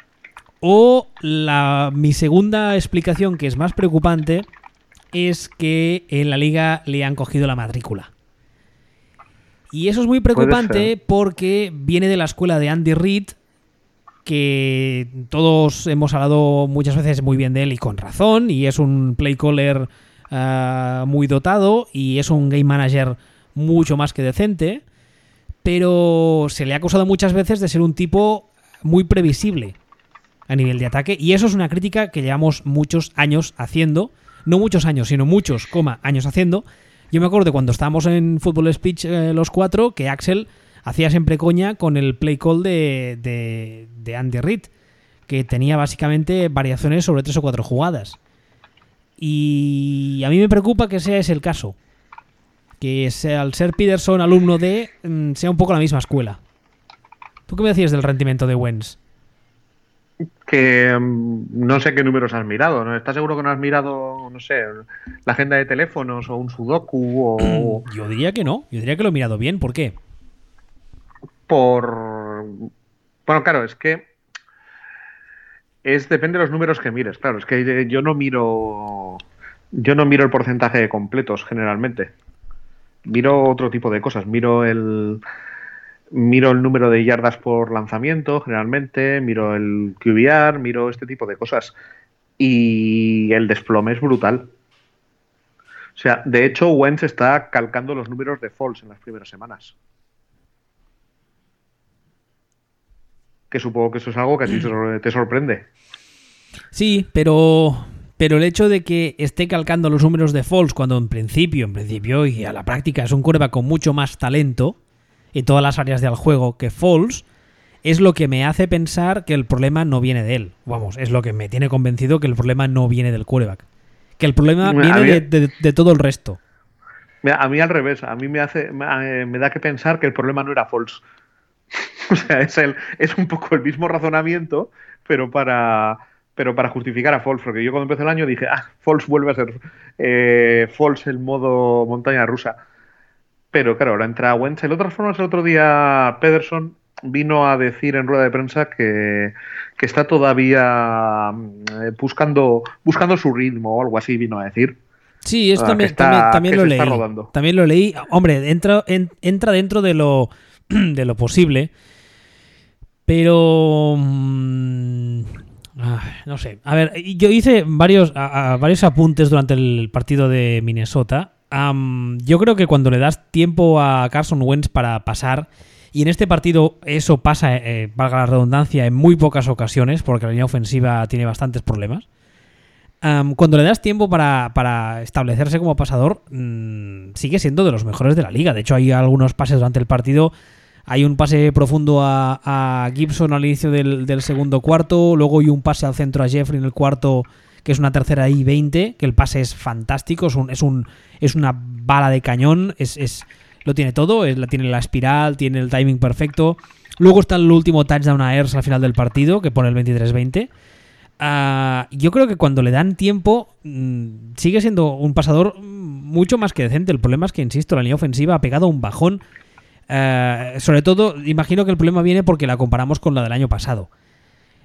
o la, mi segunda explicación, que es más preocupante, es que en la liga le han cogido la matrícula. Y eso es muy preocupante porque viene de la escuela de Andy Reid, que todos hemos hablado muchas veces muy bien de él y con razón, y es un play caller eh, muy dotado y es un game manager mucho más que decente, pero se le ha acusado muchas veces de ser un tipo muy previsible a nivel de ataque, y eso es una crítica que llevamos muchos años haciendo, no muchos años, sino muchos, coma, años haciendo. Yo me acuerdo cuando estábamos en Fútbol Speech eh, los cuatro que Axel hacía siempre coña con el play call de, de, Andy Reid, que tenía básicamente variaciones sobre tres o cuatro jugadas. Y a mí me preocupa que sea ese el caso. Que sea, al ser Peterson alumno de, mm, sea un poco la misma escuela. ¿Tú qué me decías del rendimiento de Wens? Que mm, no sé qué números has mirado, ¿no? ¿Estás seguro que no has mirado, no sé, la agenda de teléfonos o un sudoku o... Yo diría que no, yo diría que lo he mirado bien, ¿por qué? Por... Bueno, claro, es que es depende de los números que mires, claro, es que yo no miro yo no miro el porcentaje de completos generalmente. Miro otro tipo de cosas, miro el miro el número de yardas por lanzamiento generalmente, miro el QBR, miro este tipo de cosas y el desplome es brutal. O sea, de hecho Wentz está calcando los números de falls en las primeras semanas. Que supongo que eso es algo que a ti te sorprende. Sí, pero pero el hecho de que esté calcando los números de Falls cuando en principio, en principio y a la práctica es un curva con mucho más talento en todas las áreas del juego que Falls, es lo que me hace pensar que el problema no viene de él. Vamos, es lo que me tiene convencido que el problema no viene del quarterback. Que el problema viene de, todo el resto. A mí al revés, a mí me hace me da que pensar que el problema no era Falls. o sea, es, el, es un poco el mismo razonamiento, pero para, pero para justificar a Falls, porque yo cuando empecé el año dije, ah, Falls vuelve a ser eh, Falls el modo montaña rusa. Pero claro, ahora entra Wentz. De otras formas, el otro día Pederson vino a decir en rueda de prensa que, está todavía eh, buscando, buscando su ritmo o algo así, vino a decir. Sí, esto también, también, lo leí. También lo leí. Hombre, entra, entra dentro de lo de lo posible. Pero... Mm, ah, no sé. A ver, yo hice varios, varios apuntes durante el partido de Minnesota. yo creo que cuando le das tiempo a Carson Wentz para pasar, y en este partido eso pasa, eh, valga la redundancia, en muy pocas ocasiones, porque la línea ofensiva tiene bastantes problemas. cuando le das tiempo para, establecerse como pasador, mm, sigue siendo de los mejores de la liga. De hecho, hay algunos pases durante el partido hay un pase profundo a, Gibson al inicio del, segundo cuarto, luego hay un pase al centro a Jeffrey en el cuarto, que es una tercera y 20, que el pase es fantástico, es, un, es, un, es una bala de cañón, es, es lo tiene todo, tiene la espiral, tiene el timing perfecto. Luego está el último touchdown a Ers al final del partido, que pone el 23-20. Ah, yo creo que cuando le dan tiempo, mm, sigue siendo un pasador mucho más que decente. El problema es que, insisto, la línea ofensiva ha pegado un bajón eh, sobre todo, imagino que el problema viene porque la comparamos con la del año pasado.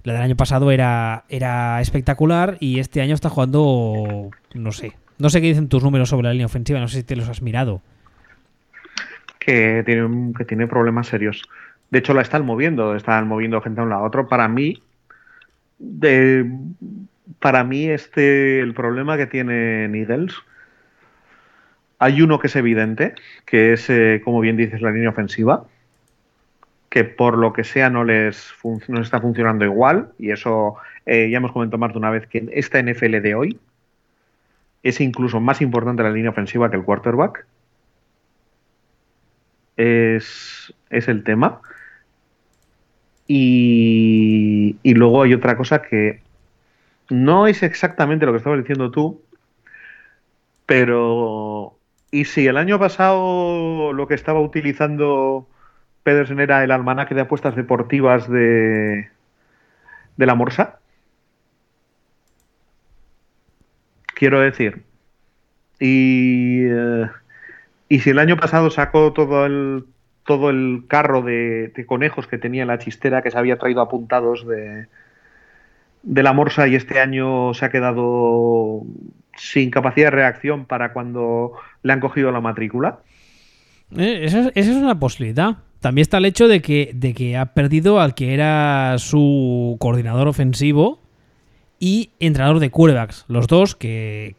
La del año pasado era, era espectacular y este año está jugando, no sé. No sé qué dicen tus números sobre la línea ofensiva, no sé si te los has mirado. Que tiene, que tiene problemas serios. De hecho, la están moviendo, están moviendo gente a un lado a otro. Para mí, de, para mí este, el problema que tiene Eagles hay uno que es evidente, que es, eh, como bien dices, la línea ofensiva, que por lo que sea no les no está funcionando igual, y eso eh, ya hemos comentado más de una vez que esta NFL de hoy es incluso más importante la línea ofensiva que el quarterback. Es, el tema. Y, y luego hay otra cosa que no es exactamente lo que estabas diciendo tú, pero y si el año pasado lo que estaba utilizando Pedersen era el almanaque de apuestas deportivas de, de la Morsa, quiero decir, Y, eh, y si el año pasado sacó todo el, todo el carro de, conejos que tenía en la chistera que se había traído apuntados de, de la morsa y este año se ha quedado sin capacidad de reacción para cuando le han cogido la matrícula. Eh, esa, es una posibilidad. También está el hecho de que, de que ha perdido al que era su coordinador ofensivo y entrenador de quarterbacks. Los dos, que,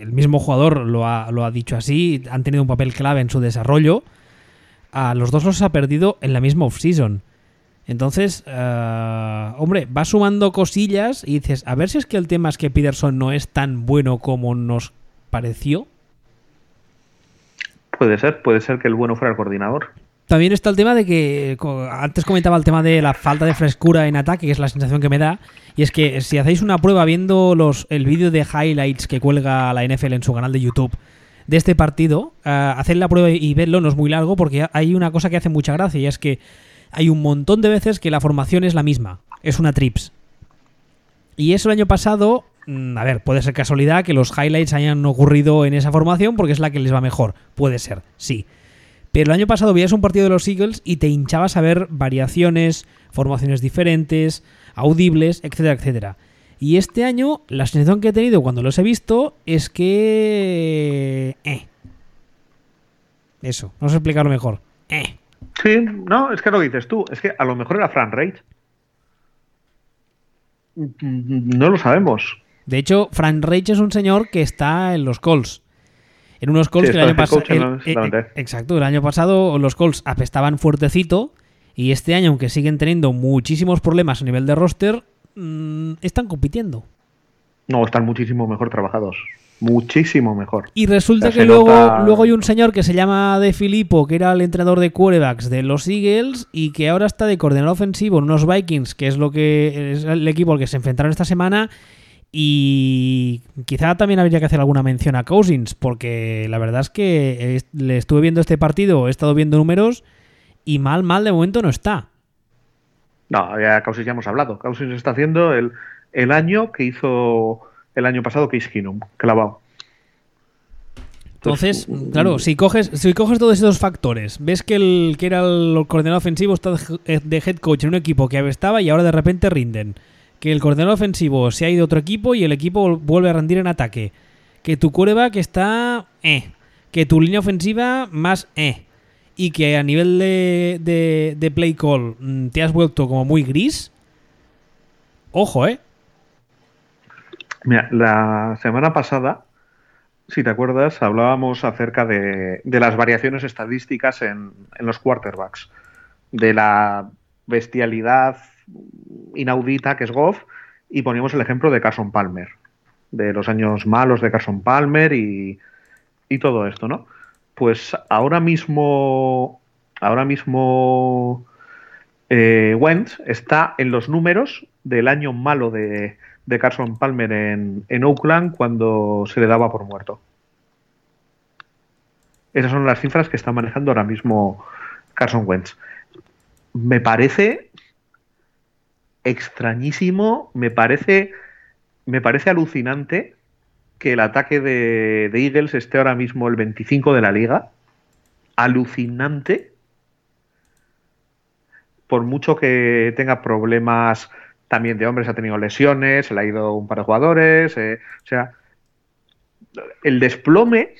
el mismo jugador lo ha, lo ha, dicho así, han tenido un papel clave en su desarrollo. A los dos los ha perdido en la misma offseason. Entonces, eh, hombre, va sumando cosillas y dices, a ver si es que el tema es que Peterson no es tan bueno como nos pareció. Puede ser, puede ser que el bueno fuera el coordinador. También está el tema de que, antes comentaba el tema de la falta de frescura en ataque, que es la sensación que me da, y es que si hacéis una prueba viendo los, el vídeo de highlights que cuelga la NFL en su canal de YouTube de este partido, uh, haced la prueba y verlo, no es muy largo, porque hay una cosa que hace mucha gracia, y es que hay un montón de veces que la formación es la misma, es una trips. Y eso el año pasado, mm, a ver, puede ser casualidad que los highlights hayan ocurrido en esa formación porque es la que les va mejor, puede ser, sí. Pero el año pasado veías un partido de los Eagles y te hinchabas a ver variaciones, formaciones diferentes, audibles, etcétera, etcétera. Y este año, la sensación que he tenido cuando los he visto es que... Eh. Eso, no sé explicarlo mejor. Eh. Sí, no, es que lo dices tú. Es que a lo mejor era Frank Reich. No lo sabemos. De hecho, Frank Reich es un señor que está en los Colts. En unos Colts que el año pasado. Eh, exacto, el año pasado los Colts apestaban fuertecito. Y este año, aunque siguen teniendo muchísimos problemas a nivel de roster, mm, están compitiendo. No, están muchísimo mejor trabajados. Muchísimo mejor. Y resulta que luego, luego hay un señor que se llama De Filippo, que era el entrenador de quarterbacks de los Eagles y que ahora está de coordinador ofensivo en unos Vikings, que es lo que es el equipo al que se enfrentaron esta semana y quizá también habría que hacer alguna mención a Cousins, porque la verdad es que le estuve viendo este partido, he estado viendo números y mal, mal de momento no está. No, ya Cousins ya hemos hablado. Cousins está haciendo el, el año que hizo el año pasado Case Keenum, clavado. Entonces, claro, si coges, si coges todos esos factores, ves que el que era el coordinador ofensivo está de head coach en un equipo que estaba y ahora de repente rinden que el coordinador ofensivo se ha ido a otro equipo y el equipo vuelve a rendir en ataque. Que tu que está eh. Que tu línea ofensiva más eh. Y que a nivel de, de, play call mm, te has vuelto como muy gris. Ojo, eh. Mira, la semana pasada, si te acuerdas, hablábamos acerca de, las variaciones estadísticas en, los quarterbacks. De la bestialidad inaudita que es Goff y poníamos el ejemplo de Carson Palmer, de los años malos de Carson Palmer y, todo esto, ¿no? Pues ahora mismo, ahora mismo eh, Wentz está en los números del año malo de, de Carson Palmer en, en Oakland cuando se le daba por muerto. Esas son las cifras que está manejando ahora mismo Carson Wentz. Me parece extrañísimo, me parece, me parece alucinante que el ataque de, Eagles esté ahora mismo el 25 de la liga. Alucinante. Por mucho que tenga problemas también de hombres, ha tenido lesiones, se le ha ido un par de jugadores. Eh, o sea, el desplome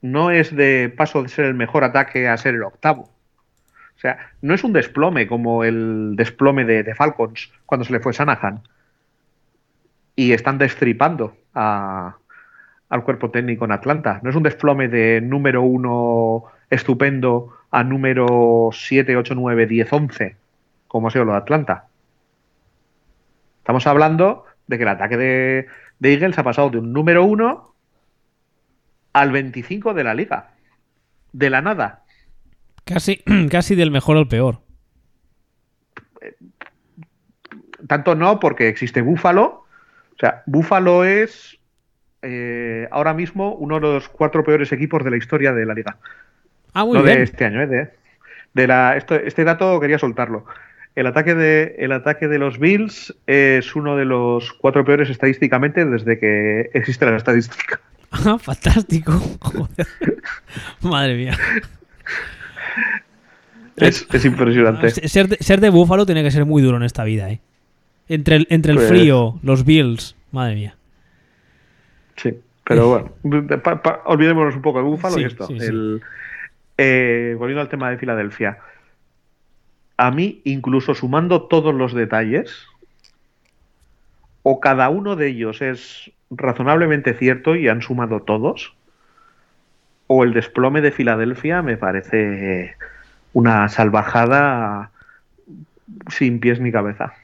no es de paso de ser el mejor ataque a ser el octavo. O sea, no es un desplome como el desplome de, Falcons cuando se le fue Sanahan. Y están destripando al cuerpo técnico en Atlanta. No es un desplome de número uno estupendo a número 7, 8, 9, 10, 11, como ha sido lo de Atlanta. Estamos hablando de que el ataque de, de Eagles ha pasado de un número uno al 25 de la liga. De la nada. Casi, casi del mejor al peor. Tanto no, porque existe Búfalo. O sea, Búfalo es eh, ahora mismo uno de los cuatro peores equipos de la historia de la liga. Ah, muy no de este año, ¿eh? De, la, este dato quería soltarlo. El ataque, de, el ataque de los Bills es uno de los cuatro peores estadísticamente desde que existe la estadística. Ah, fantástico. Joder. Madre mía. Es, impresionante. Ser de, ser de, Búfalo tiene que ser muy duro en esta vida, ¿eh? Entre el, entre el pues frío, los Bills, madre mía. Sí, pero bueno, olvidémonos un poco de Búfalo y esto. Eh, volviendo al tema de Filadelfia. A mí, incluso sumando todos los detalles, o cada uno de ellos es razonablemente cierto y han sumado todos, o el desplome de Filadelfia me parece una salvajada sin pies ni cabeza.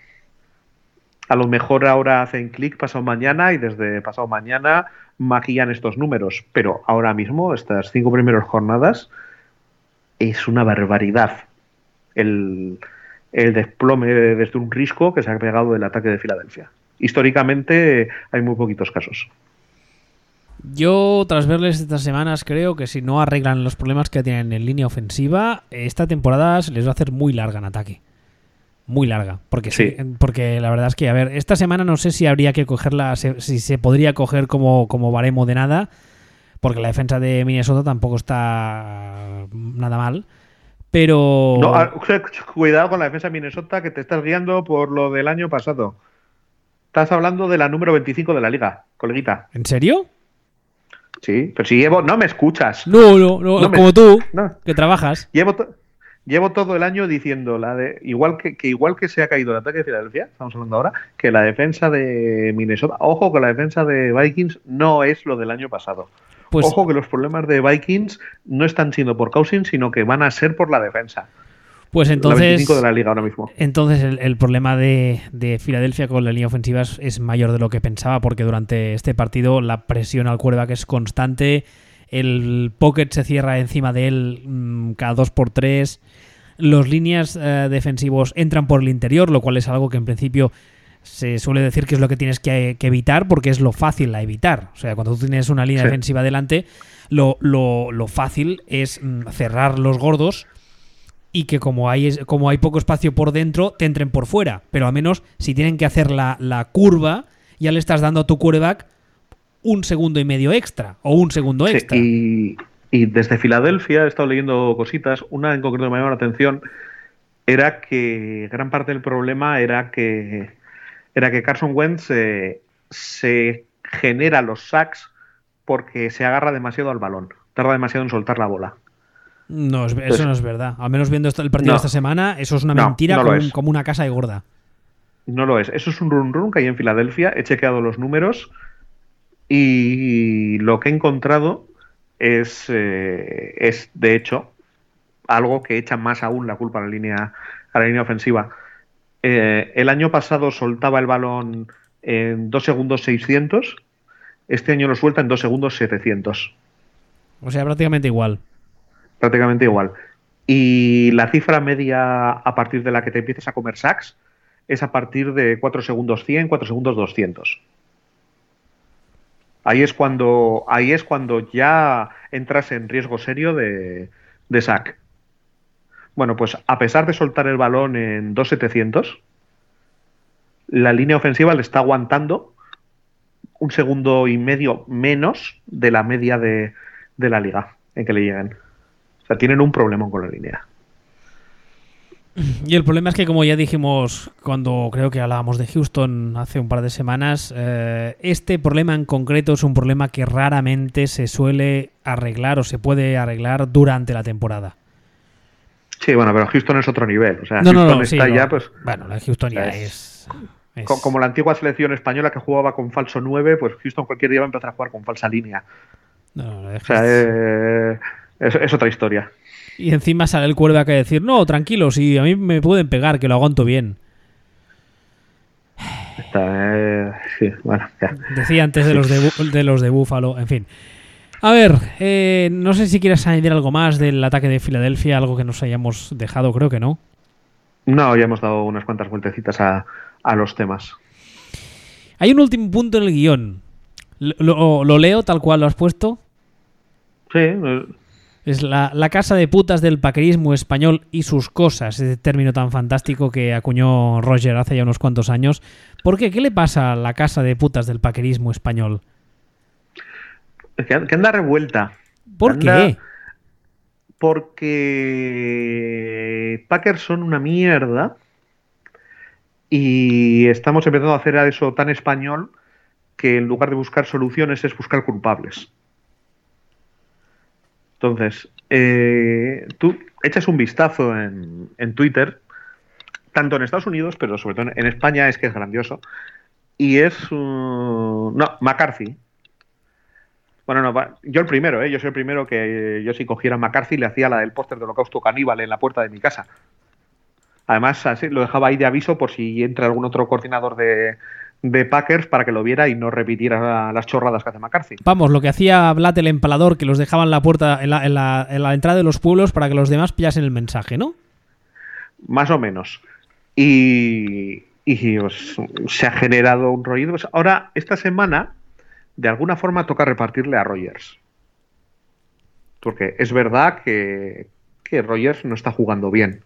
A lo mejor ahora hacen clic pasado mañana y desde pasado mañana maquillan estos números, pero ahora mismo, estas cinco primeras jornadas, es una barbaridad el, el desplome desde un risco que se ha pegado del ataque de Filadelfia históricamente hay muy poquitos casos. Yo, tras verles estas semanas, creo que si no arreglan los problemas que tienen en línea ofensiva, esta temporada se les va a hacer muy larga en ataque. Muy larga. Porque, sí. porque la verdad es que, a ver, esta semana no sé si habría que cogerla, si se podría coger como, como baremo de nada, porque la defensa de Minnesota tampoco está nada mal. Pero. cuidado con la defensa de Minnesota que te estás guiando por lo del año pasado. Estás hablando de la número 25 de la liga, coleguita. ¿En serio? Sí, pero si llevo. No me escuchas. No, no, no, como tú, que trabajas. Llevo, llevo todo el año diciendo, la de igual que, igual que se ha caído el ataque de Filadelfia, estamos hablando ahora, que la defensa de Minnesota. Ojo que la defensa de Vikings no es lo del año pasado. Pues, Ojo que los problemas de Vikings no están siendo por Cousins, sino que van a ser por la defensa. Pues entonces. de la liga ahora mismo. Entonces el, problema de, Filadelfia con la línea ofensiva es, mayor de lo que pensaba, porque durante este partido la presión al que es constante. El pocket se cierra encima de él mm, cada dos por tres. Los líneas eh, defensivos entran por el interior, lo cual es algo que en principio se suele decir que es lo que tienes que, evitar porque es lo fácil a evitar. O sea, cuando tú tienes una línea defensiva delante, lo, lo, fácil es mm, cerrar los gordos y que como hay, como hay poco espacio por dentro, te entren por fuera. Pero al menos si tienen que hacer la, curva, ya le estás dando a tu quarterback un segundo y medio extra o un segundo extra. y, desde Filadelfia he estado leyendo cositas. Una en concreto me llamó la atención era que gran parte del problema era que era que Carson Wentz eh, se genera los sacks porque se agarra demasiado al balón, tarda demasiado en soltar la bola. No, eso no es verdad. Al menos viendo el partido de esta semana, eso es una mentira como, una casa de gorda. No lo es. Eso es un run run que hay en Filadelfia. He chequeado los números y lo que he encontrado es, eh, es de hecho, algo que echa más aún la culpa a la línea, a la línea ofensiva. Eh, el año pasado soltaba el balón en 2 segundos 600. Este año lo suelta en 2 segundos 700. O sea, prácticamente igual prácticamente igual. Y la cifra media a partir de la que te empieces a comer sacks es a partir de 4 segundos 100, 4 segundos 200. Ahí es cuando, ahí es cuando ya entras en riesgo serio de, de sack. Bueno, pues a pesar de soltar el balón en 2.700, la línea ofensiva le está aguantando un segundo y medio menos de la media de, la liga en que le lleguen tienen un problema con la línea. Y el problema es que, como ya dijimos cuando creo que hablábamos de Houston hace un par de semanas, eh, este problema en concreto es un problema que raramente se suele arreglar o se puede arreglar durante la temporada. Sí, bueno, pero Houston es otro nivel. O sea, Houston está ya, pues. Bueno, la Houston ya es, Como la antigua selección española que jugaba con falso 9, pues Houston cualquier día va a empezar a jugar con falsa línea. No, o sea, eh, es, otra historia. Y encima sale el cuerda que decir, no, tranquilo, si a mí me pueden pegar, que lo aguanto bien. Eh, sí, bueno, Decía antes de los de, de los de Búfalo, en fin. A ver, eh, no sé si quieres añadir algo más del ataque de Filadelfia, algo que nos hayamos dejado, creo que no. No, ya hemos dado unas cuantas vueltecitas a, los temas. Hay un último punto en el guion. ¿Lo, lo leo tal cual lo has puesto? Sí, es la, casa de putas del paquerismo español y sus cosas, ese término tan fantástico que acuñó Roger hace ya unos cuantos años. ¿Por qué? ¿Qué le pasa a la casa de putas del paquerismo español? Que, anda revuelta. ¿Por qué? Porque Packers son una mierda y estamos empezando a hacer eso tan español que en lugar de buscar soluciones es buscar culpables. Entonces, eh, tú echas un vistazo en, en, Twitter, tanto en Estados Unidos, pero sobre todo en España es que es grandioso, y es... no, McCarthy. Bueno, no, yo el primero, ¿eh? yo soy el primero que yo si cogiera a McCarthy le hacía la del póster de Holocausto Caníbal en la puerta de mi casa. Además, así lo dejaba ahí de aviso por si entra algún otro coordinador de, de Packers para que lo viera y no repitiera las chorradas que hace McCarthy. Vamos, lo que hacía Blatt el empalador, que los dejaba en la puerta, en la, en la, entrada de los pueblos para que los demás pillasen el mensaje, ¿no? Más o menos. Y, y pues, se ha generado un rollo. Pues ahora, esta semana, de alguna forma toca repartirle a Rogers. Porque es verdad que, Rogers no está jugando bien.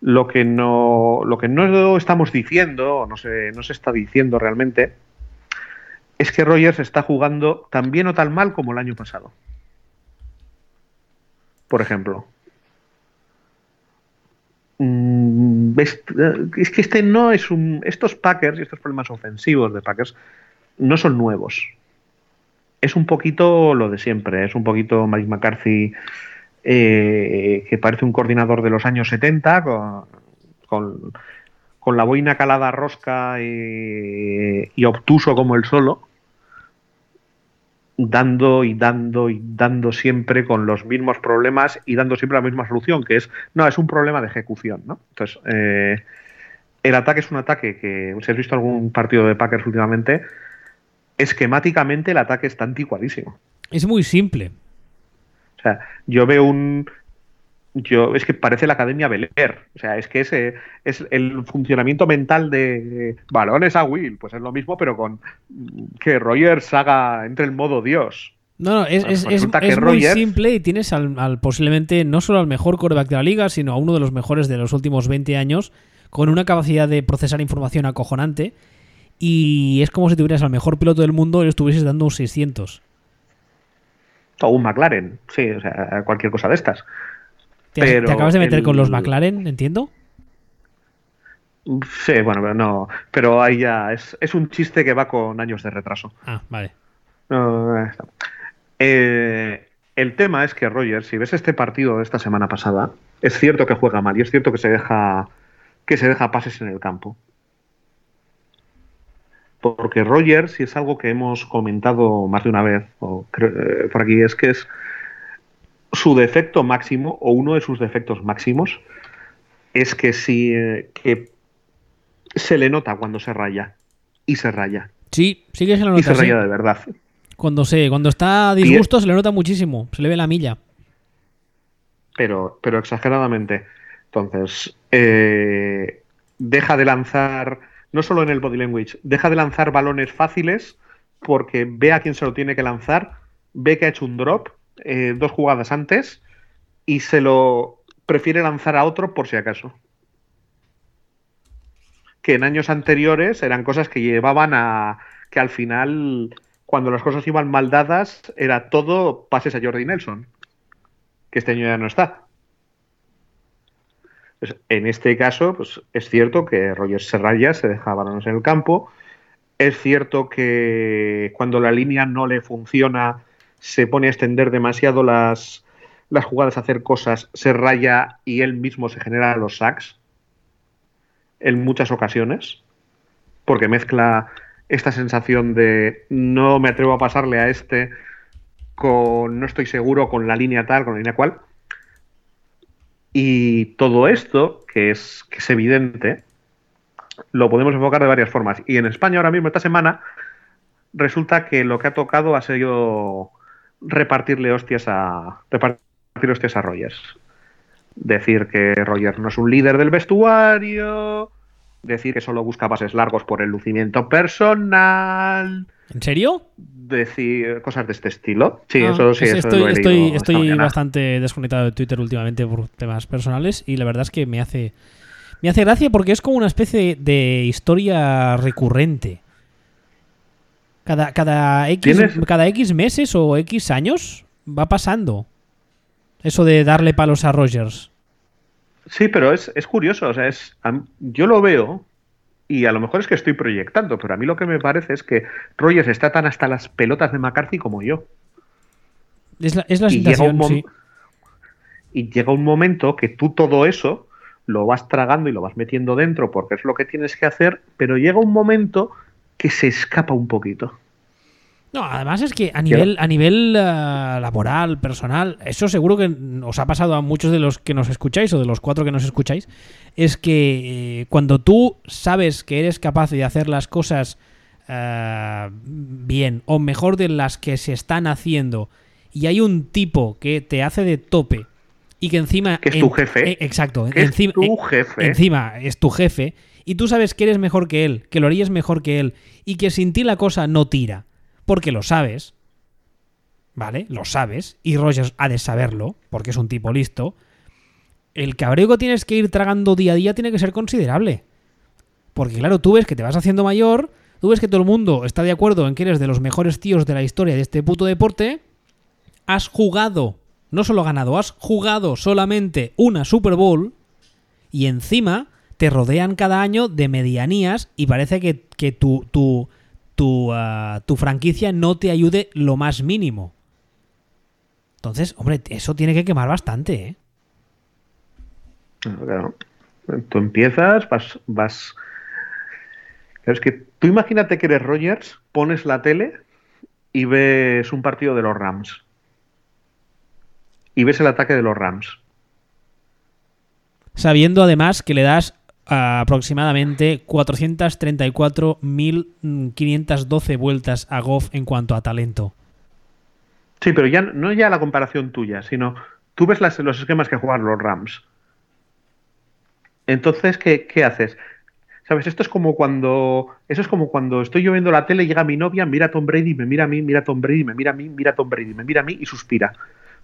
Lo que no, lo que no estamos diciendo, o no se, no se está diciendo realmente, es que Rogers está jugando tan bien o tan mal como el año pasado. Por ejemplo. Mm, es que este no es un. Estos Packers y estos problemas ofensivos de Packers no son nuevos. Es un poquito lo de siempre. Es un poquito Mike McCarthy eh, que parece un coordinador de los años 70, con, con, la boina calada rosca y, obtuso como el solo, dando y dando y dando siempre con los mismos problemas y dando siempre la misma solución, que es, no, es un problema de ejecución, ¿no? Entonces, eh, el ataque es un ataque que, si has visto algún partido de Packers últimamente, esquemáticamente el ataque está anticuadísimo. Es muy simple. O sea, yo veo un. Yo, es que parece la Academia Beler. O sea, es que ese es el funcionamiento mental de balones a Will. Pues es lo mismo, pero con que Rogers haga entre el modo Dios. No, no, es, es, es, muy simple y tienes al, posiblemente no solo al mejor quarterback de la liga, sino a uno de los mejores de los últimos 20 años, con una capacidad de procesar información acojonante. Y es como si tuvieras al mejor piloto del mundo y le estuvieses dando un 600. O un McLaren, sí, o sea, cualquier cosa de estas. ¿Te, acabas de meter con los McLaren, entiendo? Sí, bueno, pero no. Pero ahí ya es, un chiste que va con años de retraso. Ah, vale. Eh, el tema es que Roger, si ves este partido de esta semana pasada, es cierto que juega mal y es cierto que se deja que se deja pases en el campo. Porque Roger, si es algo que hemos comentado más de una vez, o eh, por aquí, es que es su defecto máximo, o uno de sus defectos máximos, es que si eh, que se le nota cuando se raya. Y se raya. Sí, sí que se le nota. Y se raya de verdad. Cuando, se, cuando está a disgusto se le nota muchísimo, se le ve la milla. Pero, pero exageradamente. Entonces, eh, deja de lanzar no solo en el body language, deja de lanzar balones fáciles porque ve a quién se lo tiene que lanzar, ve que ha hecho un drop eh, dos jugadas antes y se lo prefiere lanzar a otro por si acaso. Que en años anteriores eran cosas que llevaban a que al final, cuando las cosas iban mal dadas, era todo pases a Jordi Nelson, que este año ya no está. Pues, en este caso, pues es cierto que Roger Serraya se deja balones en el campo. Es cierto que cuando la línea no le funciona, se pone a extender demasiado las, las jugadas a hacer cosas, se raya y él mismo se genera los sacks en muchas ocasiones, porque mezcla esta sensación de no me atrevo a pasarle a este con no estoy seguro con la línea tal, con la línea cual. Y todo esto, que es, que es evidente, lo podemos enfocar de varias formas. Y en España ahora mismo, esta semana, resulta que lo que ha tocado ha sido repartirle hostias a, repartir hostias a Rogers. Decir que Rogers no es un líder del vestuario, decir que solo busca pases largos por el lucimiento personal. ¿En serio? decir cosas de este estilo. Sí, ah, eso sí. estoy, estoy, bastante desconectado de Twitter últimamente por temas personales y la verdad es que me hace, me hace gracia porque es como una especie de historia recurrente. Cada, cada, X, cada X meses o X años va pasando. Eso de darle palos a Rogers. Sí, pero es, curioso. O sea, es, yo lo veo y a lo mejor es que estoy proyectando, pero a mí lo que me parece es que Rogers está tan hasta las pelotas de McCarthy como yo. Es la, es situación, sí. Y llega un momento que tú todo eso lo vas tragando y lo vas metiendo dentro porque es lo que tienes que hacer, pero llega un momento que se escapa un poquito. No, además es que a nivel, a nivel eh, laboral, personal, eso seguro que os ha pasado a muchos de los que nos escucháis o de los cuatro que nos escucháis, es que eh, cuando tú sabes que eres capaz de hacer las cosas eh, bien o mejor de las que se están haciendo y hay un tipo que te hace de tope y que encima... Que es tu jefe. exacto. encima, es tu jefe. encima es tu jefe y tú sabes que eres mejor que él, que lo harías mejor que él y que sin ti la cosa no tira porque lo sabes, ¿vale? Lo sabes, y Rogers ha de saberlo, porque es un tipo listo. El cabreo que tienes que ir tragando día a día tiene que ser considerable. Porque claro, tú ves que te vas haciendo mayor, tú ves que todo el mundo está de acuerdo en que eres de los mejores tíos de la historia de este puto deporte, has jugado, no solo ganado, has jugado solamente una Super Bowl y encima te rodean cada año de medianías y parece que, que tu, tu, Ah, tu, franquicia no te ayude lo más mínimo. Entonces, hombre, eso tiene que quemar bastante, ¿eh? Claro. Tú empiezas, vas, vas. es que tú imagínate que eres Rogers, pones la tele y ves un partido de los Rams. Y ves el ataque de los Rams. Sabiendo además que le das aproximadamente 434.512 vueltas a Goff en cuanto a talento. Sí, pero ya no ya la comparación tuya, sino tú ves los esquemas que juegan los Rams. Entonces, ¿qué, ¿qué, haces? ¿Sabes? Esto es como cuando. Eso es como cuando estoy yo viendo la tele, llega mi novia, mira a Tom Brady, me mira a mí, mira a Tom Brady, me mira a mí, mira a Tom Brady, me mira a mí y suspira.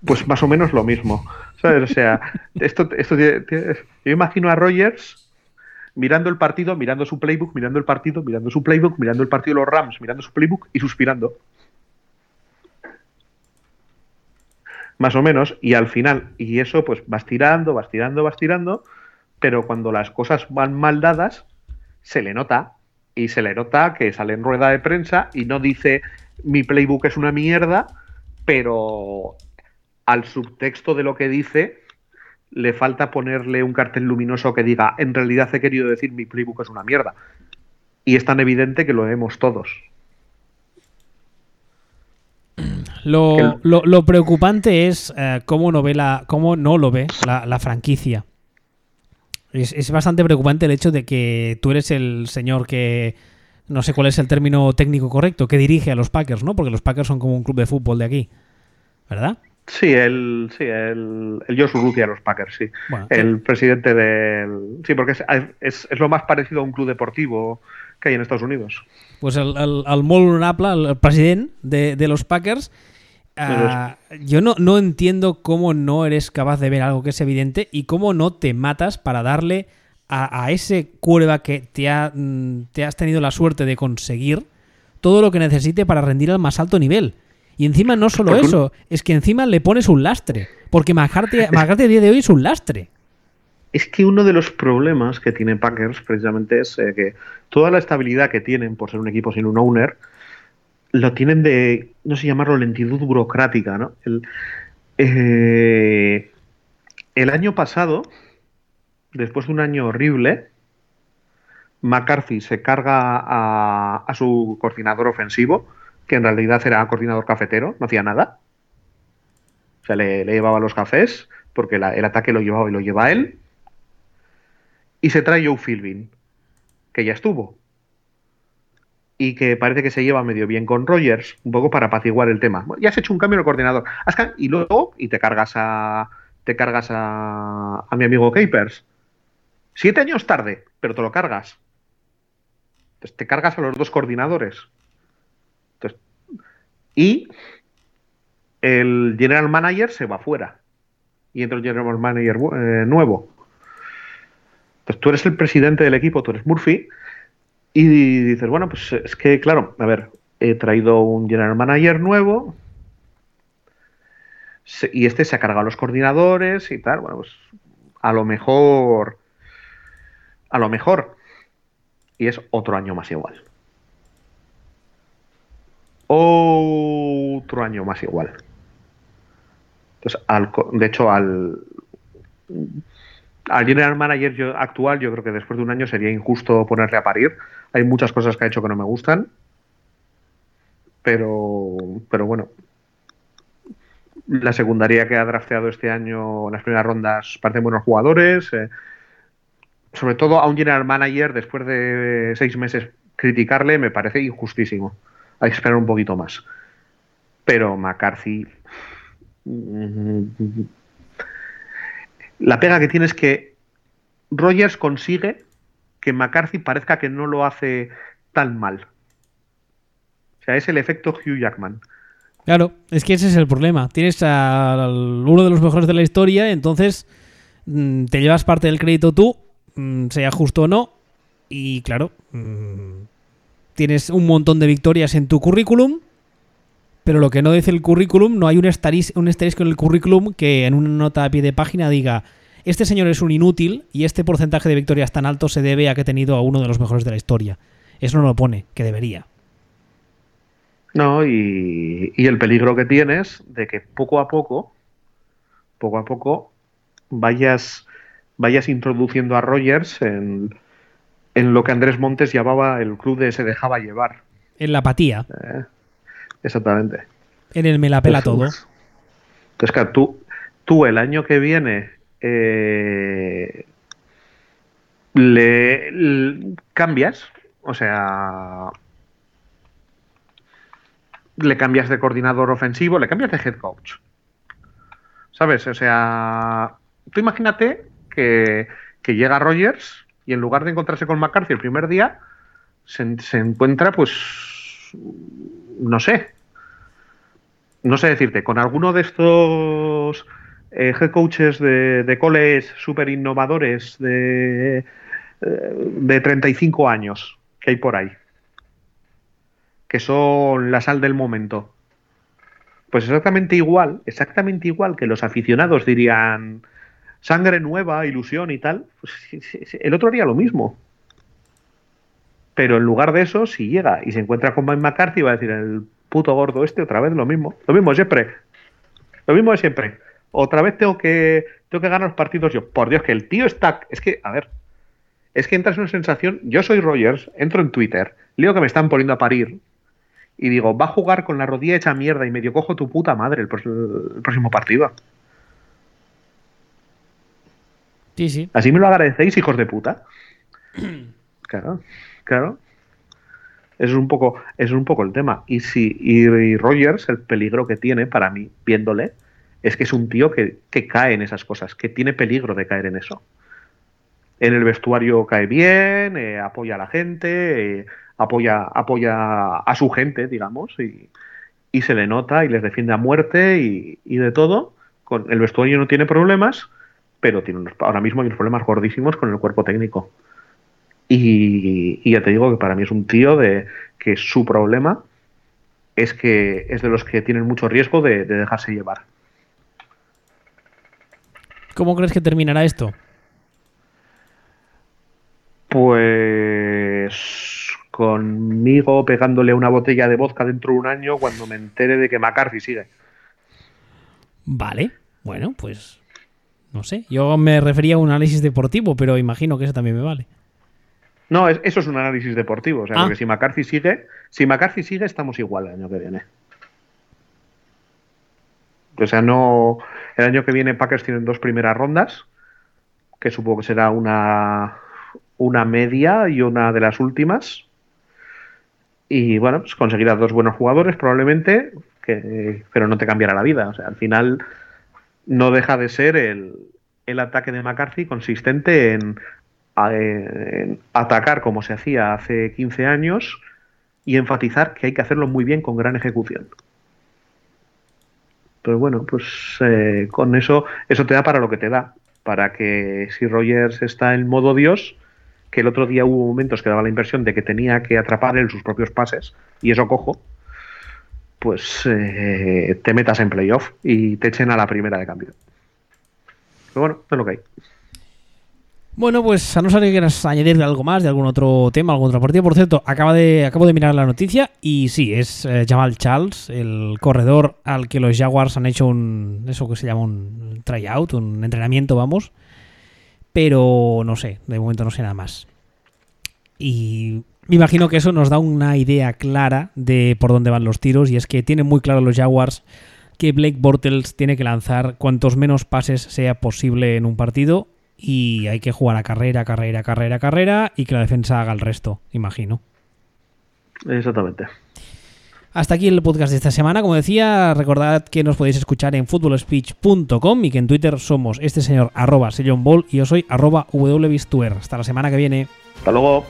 Pues más o menos lo mismo. ¿Sabes? O sea, esto, esto yo imagino a Rogers mirando el partido, mirando su playbook, mirando el partido, mirando su playbook, mirando el partido de los Rams, mirando su playbook y suspirando. Más o menos, y al final, y eso pues vas tirando, vas tirando, vas tirando, pero cuando las cosas van mal dadas, se le nota, y se le nota que sale en rueda de prensa y no dice mi playbook es una mierda, pero al subtexto de lo que dice le falta ponerle un cartel luminoso que diga, en realidad he querido decir mi playbook es una mierda. Y es tan evidente que lo vemos todos. Lo, lo, preocupante es eh, cómo, no ve la, cómo no lo ve la, franquicia. Es, es, bastante preocupante el hecho de que tú eres el señor que, no sé cuál es el término técnico correcto, que dirige a los Packers, ¿no? Porque los Packers son como un club de fútbol de aquí, ¿verdad? Sí, el, sí, el, el Josh a los Packers, sí. el presidente del. Sí, porque es, es, lo más parecido a un club deportivo que hay en Estados Unidos. Pues el, el, el honorable, el presidente de, los Packers, yo no, no entiendo cómo no eres capaz de ver algo que es evidente y cómo no te matas para darle a, a ese curva que te, ha, mm, te has tenido la suerte de conseguir todo lo que necesite para rendir al más alto nivel. Y encima no solo eso, es que encima le pones un lastre. Porque McCarthy, a día de hoy es un lastre. Es que uno de los problemas que tiene Packers precisamente es eh, que toda la estabilidad que tienen por ser un equipo sin un owner, lo tienen de, no sé llamarlo, lentitud burocrática, ¿no? El, eh, el año pasado, después de un año horrible, McCarthy se carga a, a su coordinador ofensivo, que en realidad era coordinador cafetero, no hacía nada. O sea, le, llevaba los cafés, porque el ataque lo llevaba y lo lleva él. Y se trae Joe Philbin, que ya estuvo. Y que parece que se lleva medio bien con Rogers, un poco para apaciguar el tema. Ya has hecho un cambio en el coordinador. Y luego, y te cargas a. Te cargas a, a mi amigo Capers. Siete años tarde, pero te lo cargas. Entonces te cargas a los dos coordinadores. Y el general manager se va fuera. Y entra el general manager eh, nuevo. Entonces tú eres el presidente del equipo, tú eres Murphy. Y dices, bueno, pues es que, claro, a ver, he traído un general manager nuevo y este se ha cargado los coordinadores y tal. Bueno, pues a lo mejor, a lo mejor, y es otro año más igual. Otro año más igual. Entonces, de hecho, al, al general manager actual, yo creo que después de un año sería injusto ponerle a parir. Hay muchas cosas que ha hecho que no me gustan. Pero, pero bueno, la secundaria que ha drafteado este año en las primeras rondas parecen buenos jugadores. Eh, sobre todo a un general manager, después de seis meses criticarle, me parece injustísimo. Hay que esperar un poquito más. Pero McCarthy. Mm, la pega que tiene es que Rogers consigue que McCarthy parezca que no lo hace tan mal. O sea, es el efecto Hugh Jackman. Claro, es que ese es el problema. Tienes a uno de los mejores de la historia, entonces mm, te llevas parte del crédito tú, mm, sea justo o no, y claro, tienes un montón de victorias en tu currículum, pero lo que no dice el currículum, no hay un asterisco, en el currículum que en una nota a pie de página diga, este señor es un inútil y este porcentaje de victorias tan alto se debe a que ha tenido a uno de los mejores de la historia. Eso no lo pone, que debería. No, y, el peligro que tienes de que poco a poco, poco a poco, vayas, vayas introduciendo a Rogers en, lo que Andrés Montes llamaba el club de se dejaba llevar. En la apatía. Eh, exactamente. En el me la pela todo. Entonces, claro, tú, tú el año que viene eh, le, cambias, o sea, le cambias de coordinador ofensivo, le cambias de head coach. ¿Sabes? O sea, tú imagínate que, llega Rogers y en lugar de encontrarse con McCarthy el primer día, se, encuentra, pues, no sé, no sé decirte, con alguno de estos eh, head coaches de, de college súper innovadores de, eh, de 35 años que hay por ahí que son la sal del momento. Pues exactamente igual, exactamente igual que los aficionados dirían sangre nueva, ilusión y tal, pues el otro haría lo mismo. Pero en lugar de eso, si llega y se encuentra con Mike McCarthy, va a decir el puto gordo este otra vez lo mismo. Lo mismo siempre. Lo mismo de siempre. Otra vez tengo que, tengo que ganar los partidos yo. Por Dios, que el tío está. Es que, a ver. Es que entras en una sensación. Yo soy Rogers, entro en Twitter, leo que me están poniendo a parir y digo, va a jugar con la rodilla hecha mierda y medio cojo tu puta madre el, próximo partido. Sí, sí. Así me lo agradecéis, hijos de puta. claro, claro. Eso es un poco, es un poco el tema. Y si y, Rogers, el peligro que tiene para mí, viéndole, es que es un tío que, cae en esas cosas, que tiene peligro de caer en eso. En el vestuario cae bien, eh, apoya a la gente, eh, apoya, apoya a su gente, digamos, y, se le nota y les defiende a muerte y, de todo. Con el vestuario no tiene problemas, pero tiene ahora mismo hay unos problemas gordísimos con el cuerpo técnico. Y, ya te digo que para mí es un tío de que su problema es que es de los que tienen mucho riesgo de dejarse llevar. ¿Cómo crees que terminará esto? Pues conmigo pegándole una botella de vodka dentro de un año cuando me entere de que McCarthy sigue. Vale, bueno, pues no sé. Yo me refería a un análisis deportivo, pero imagino que eso también me vale. No, eso es un análisis deportivo. O sea, porque ah. si McCarthy sigue, si McCarthy sigue, estamos igual el año que viene. O sea, no. El año que viene Packers tienen dos primeras rondas, que supongo que será una, una media y una de las últimas y bueno, pues conseguirás dos buenos jugadores probablemente, que, pero no te cambiará la vida. O sea, al final no deja de ser el, el ataque de McCarthy consistente en, atacar como se hacía hace 15 años y enfatizar que hay que hacerlo muy bien con gran ejecución. Pero bueno, pues eh, con eso, eso te da para lo que te da. Para que si Rogers está en modo Dios, que el otro día hubo momentos que daba la impresión de que tenía que atrapar en sus propios pases, y eso cojo, pues eh, te metas en playoff y te echen a la primera de cambio. Pero bueno, es lo que hay. Bueno, pues a no ser que quieras añadir algo más de algún otro tema, algún otro partido. Por cierto, acaba de, acabo de mirar la noticia y sí, es eh, Jamal Charles, el corredor al que los Jaguars han hecho un. Eso que se llama un tryout, un entrenamiento, vamos. Pero no sé, de momento no sé nada más. Y me imagino que eso nos da una idea clara de por dónde van los tiros. Y es que tienen muy claro los Jaguars que Blake Bortles tiene que lanzar cuantos menos pases sea posible en un partido y hay que jugar a carrera, carrera, carrera, carrera y que la defensa haga el resto, imagino. Exactamente. Hasta aquí el podcast de esta semana. Como decía, recordad que nos podéis escuchar en footballspeech.com y que en Twitter somos este señor arroba Ball y yo soy arroba Hasta la semana que viene. Hasta luego.